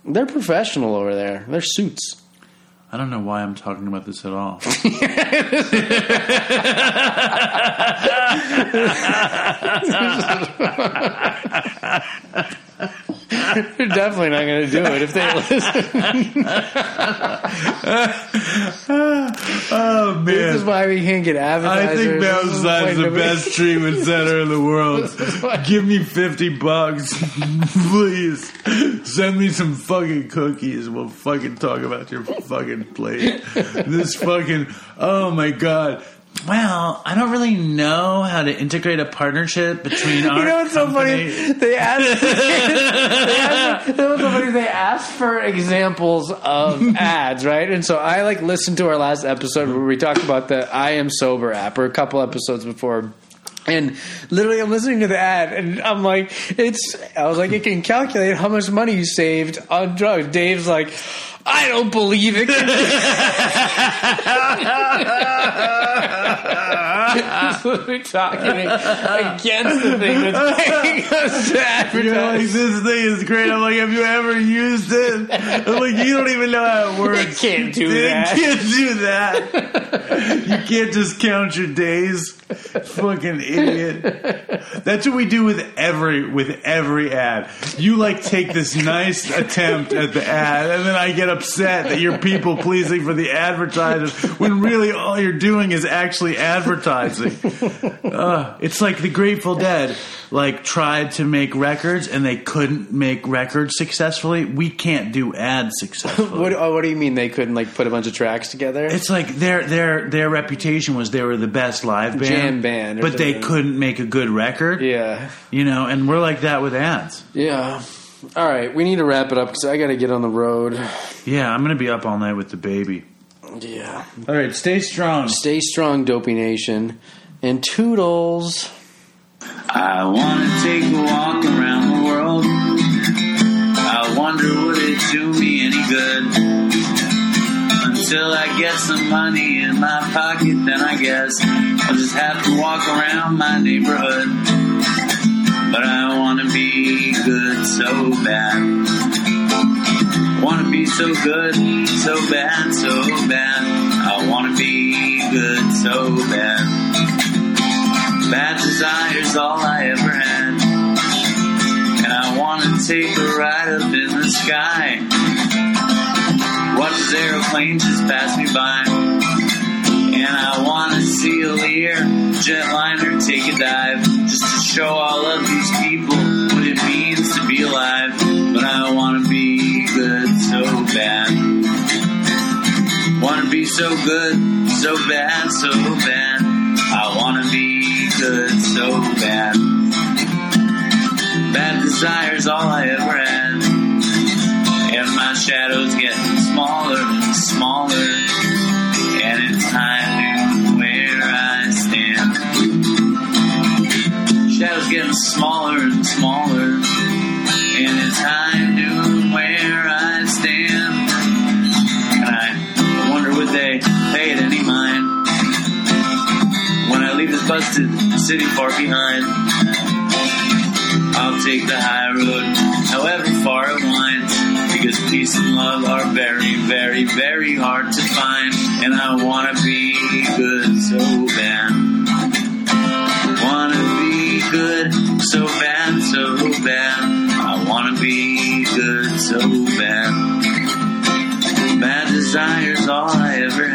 They're professional over there. They're suits. I don't know why I'm talking about this at all. They're definitely not going to do it if they listen. Oh man, This is why we can't get advertisers. I think Mountainside's the best treatment center in the world. Give me 50 bucks, please. Send me some fucking cookies. We'll fucking talk about your fucking plate. This fucking, oh my god. Well, I don't really know how to integrate a partnership between our You know what's so funny? They asked. they asked you know what's so funny? They asked for examples of ads, right? And so I like listened to our last episode where we talked about the I Am Sober app, or a couple episodes before. And literally, I'm listening to the ad, and I'm like, "It's." I was like, "It can calculate how much money you saved on drugs." Dave's like, "I don't believe it." We're talking against the thing that's paying us to You're like, this thing is great. I'm like, have you ever used it? I'm like, you don't even know how it works. It can't do It that. can't do that. you can't just count your days. Fucking idiot. That's what we do with every with every ad. You like take this nice attempt at the ad, and then I get upset that you're people pleasing for the advertisers when really all you're doing is actually advertising. Uh, it's like the Grateful Dead, like tried to make records and they couldn't make records successfully. We can't do ads successfully. What, oh, what do you mean they couldn't like put a bunch of tracks together? It's like their their their reputation was they were the best live band, Jam band but they couldn't make a good record. yeah, You know, and we're like that with ads. yeah. All right, we need to wrap it up because I got to get on the road. Yeah, I'm gonna be up all night with the baby. Yeah. All right, stay strong. Stay strong, Dopey Nation, and toodles. I wanna take a walk around the world. I wonder would it do me any good? Until I get some money in my pocket, then I guess I'll just have to walk around my neighborhood. But I wanna be good so bad. I wanna be so good, so bad, so bad. I wanna be good so bad. Bad desire's all I ever had. And I wanna take a ride up in the sky. Watch this airplanes just pass me by. And I wanna see a Lear jetliner take a dive. Just to show all of these people what it means to be alive. But I wanna bad. Wanna be so good, so bad, so bad. I wanna be good so bad. Bad desire's all I ever had. And my shadow's getting smaller, and smaller. And it's time to where I stand. Shadow's getting smaller and smaller. Busted city far behind. I'll take the high road, however far it winds, because peace and love are very, very, very hard to find. And I wanna be good so bad. Wanna be good so bad, so bad. I wanna be good so bad. Bad desire's all I ever had.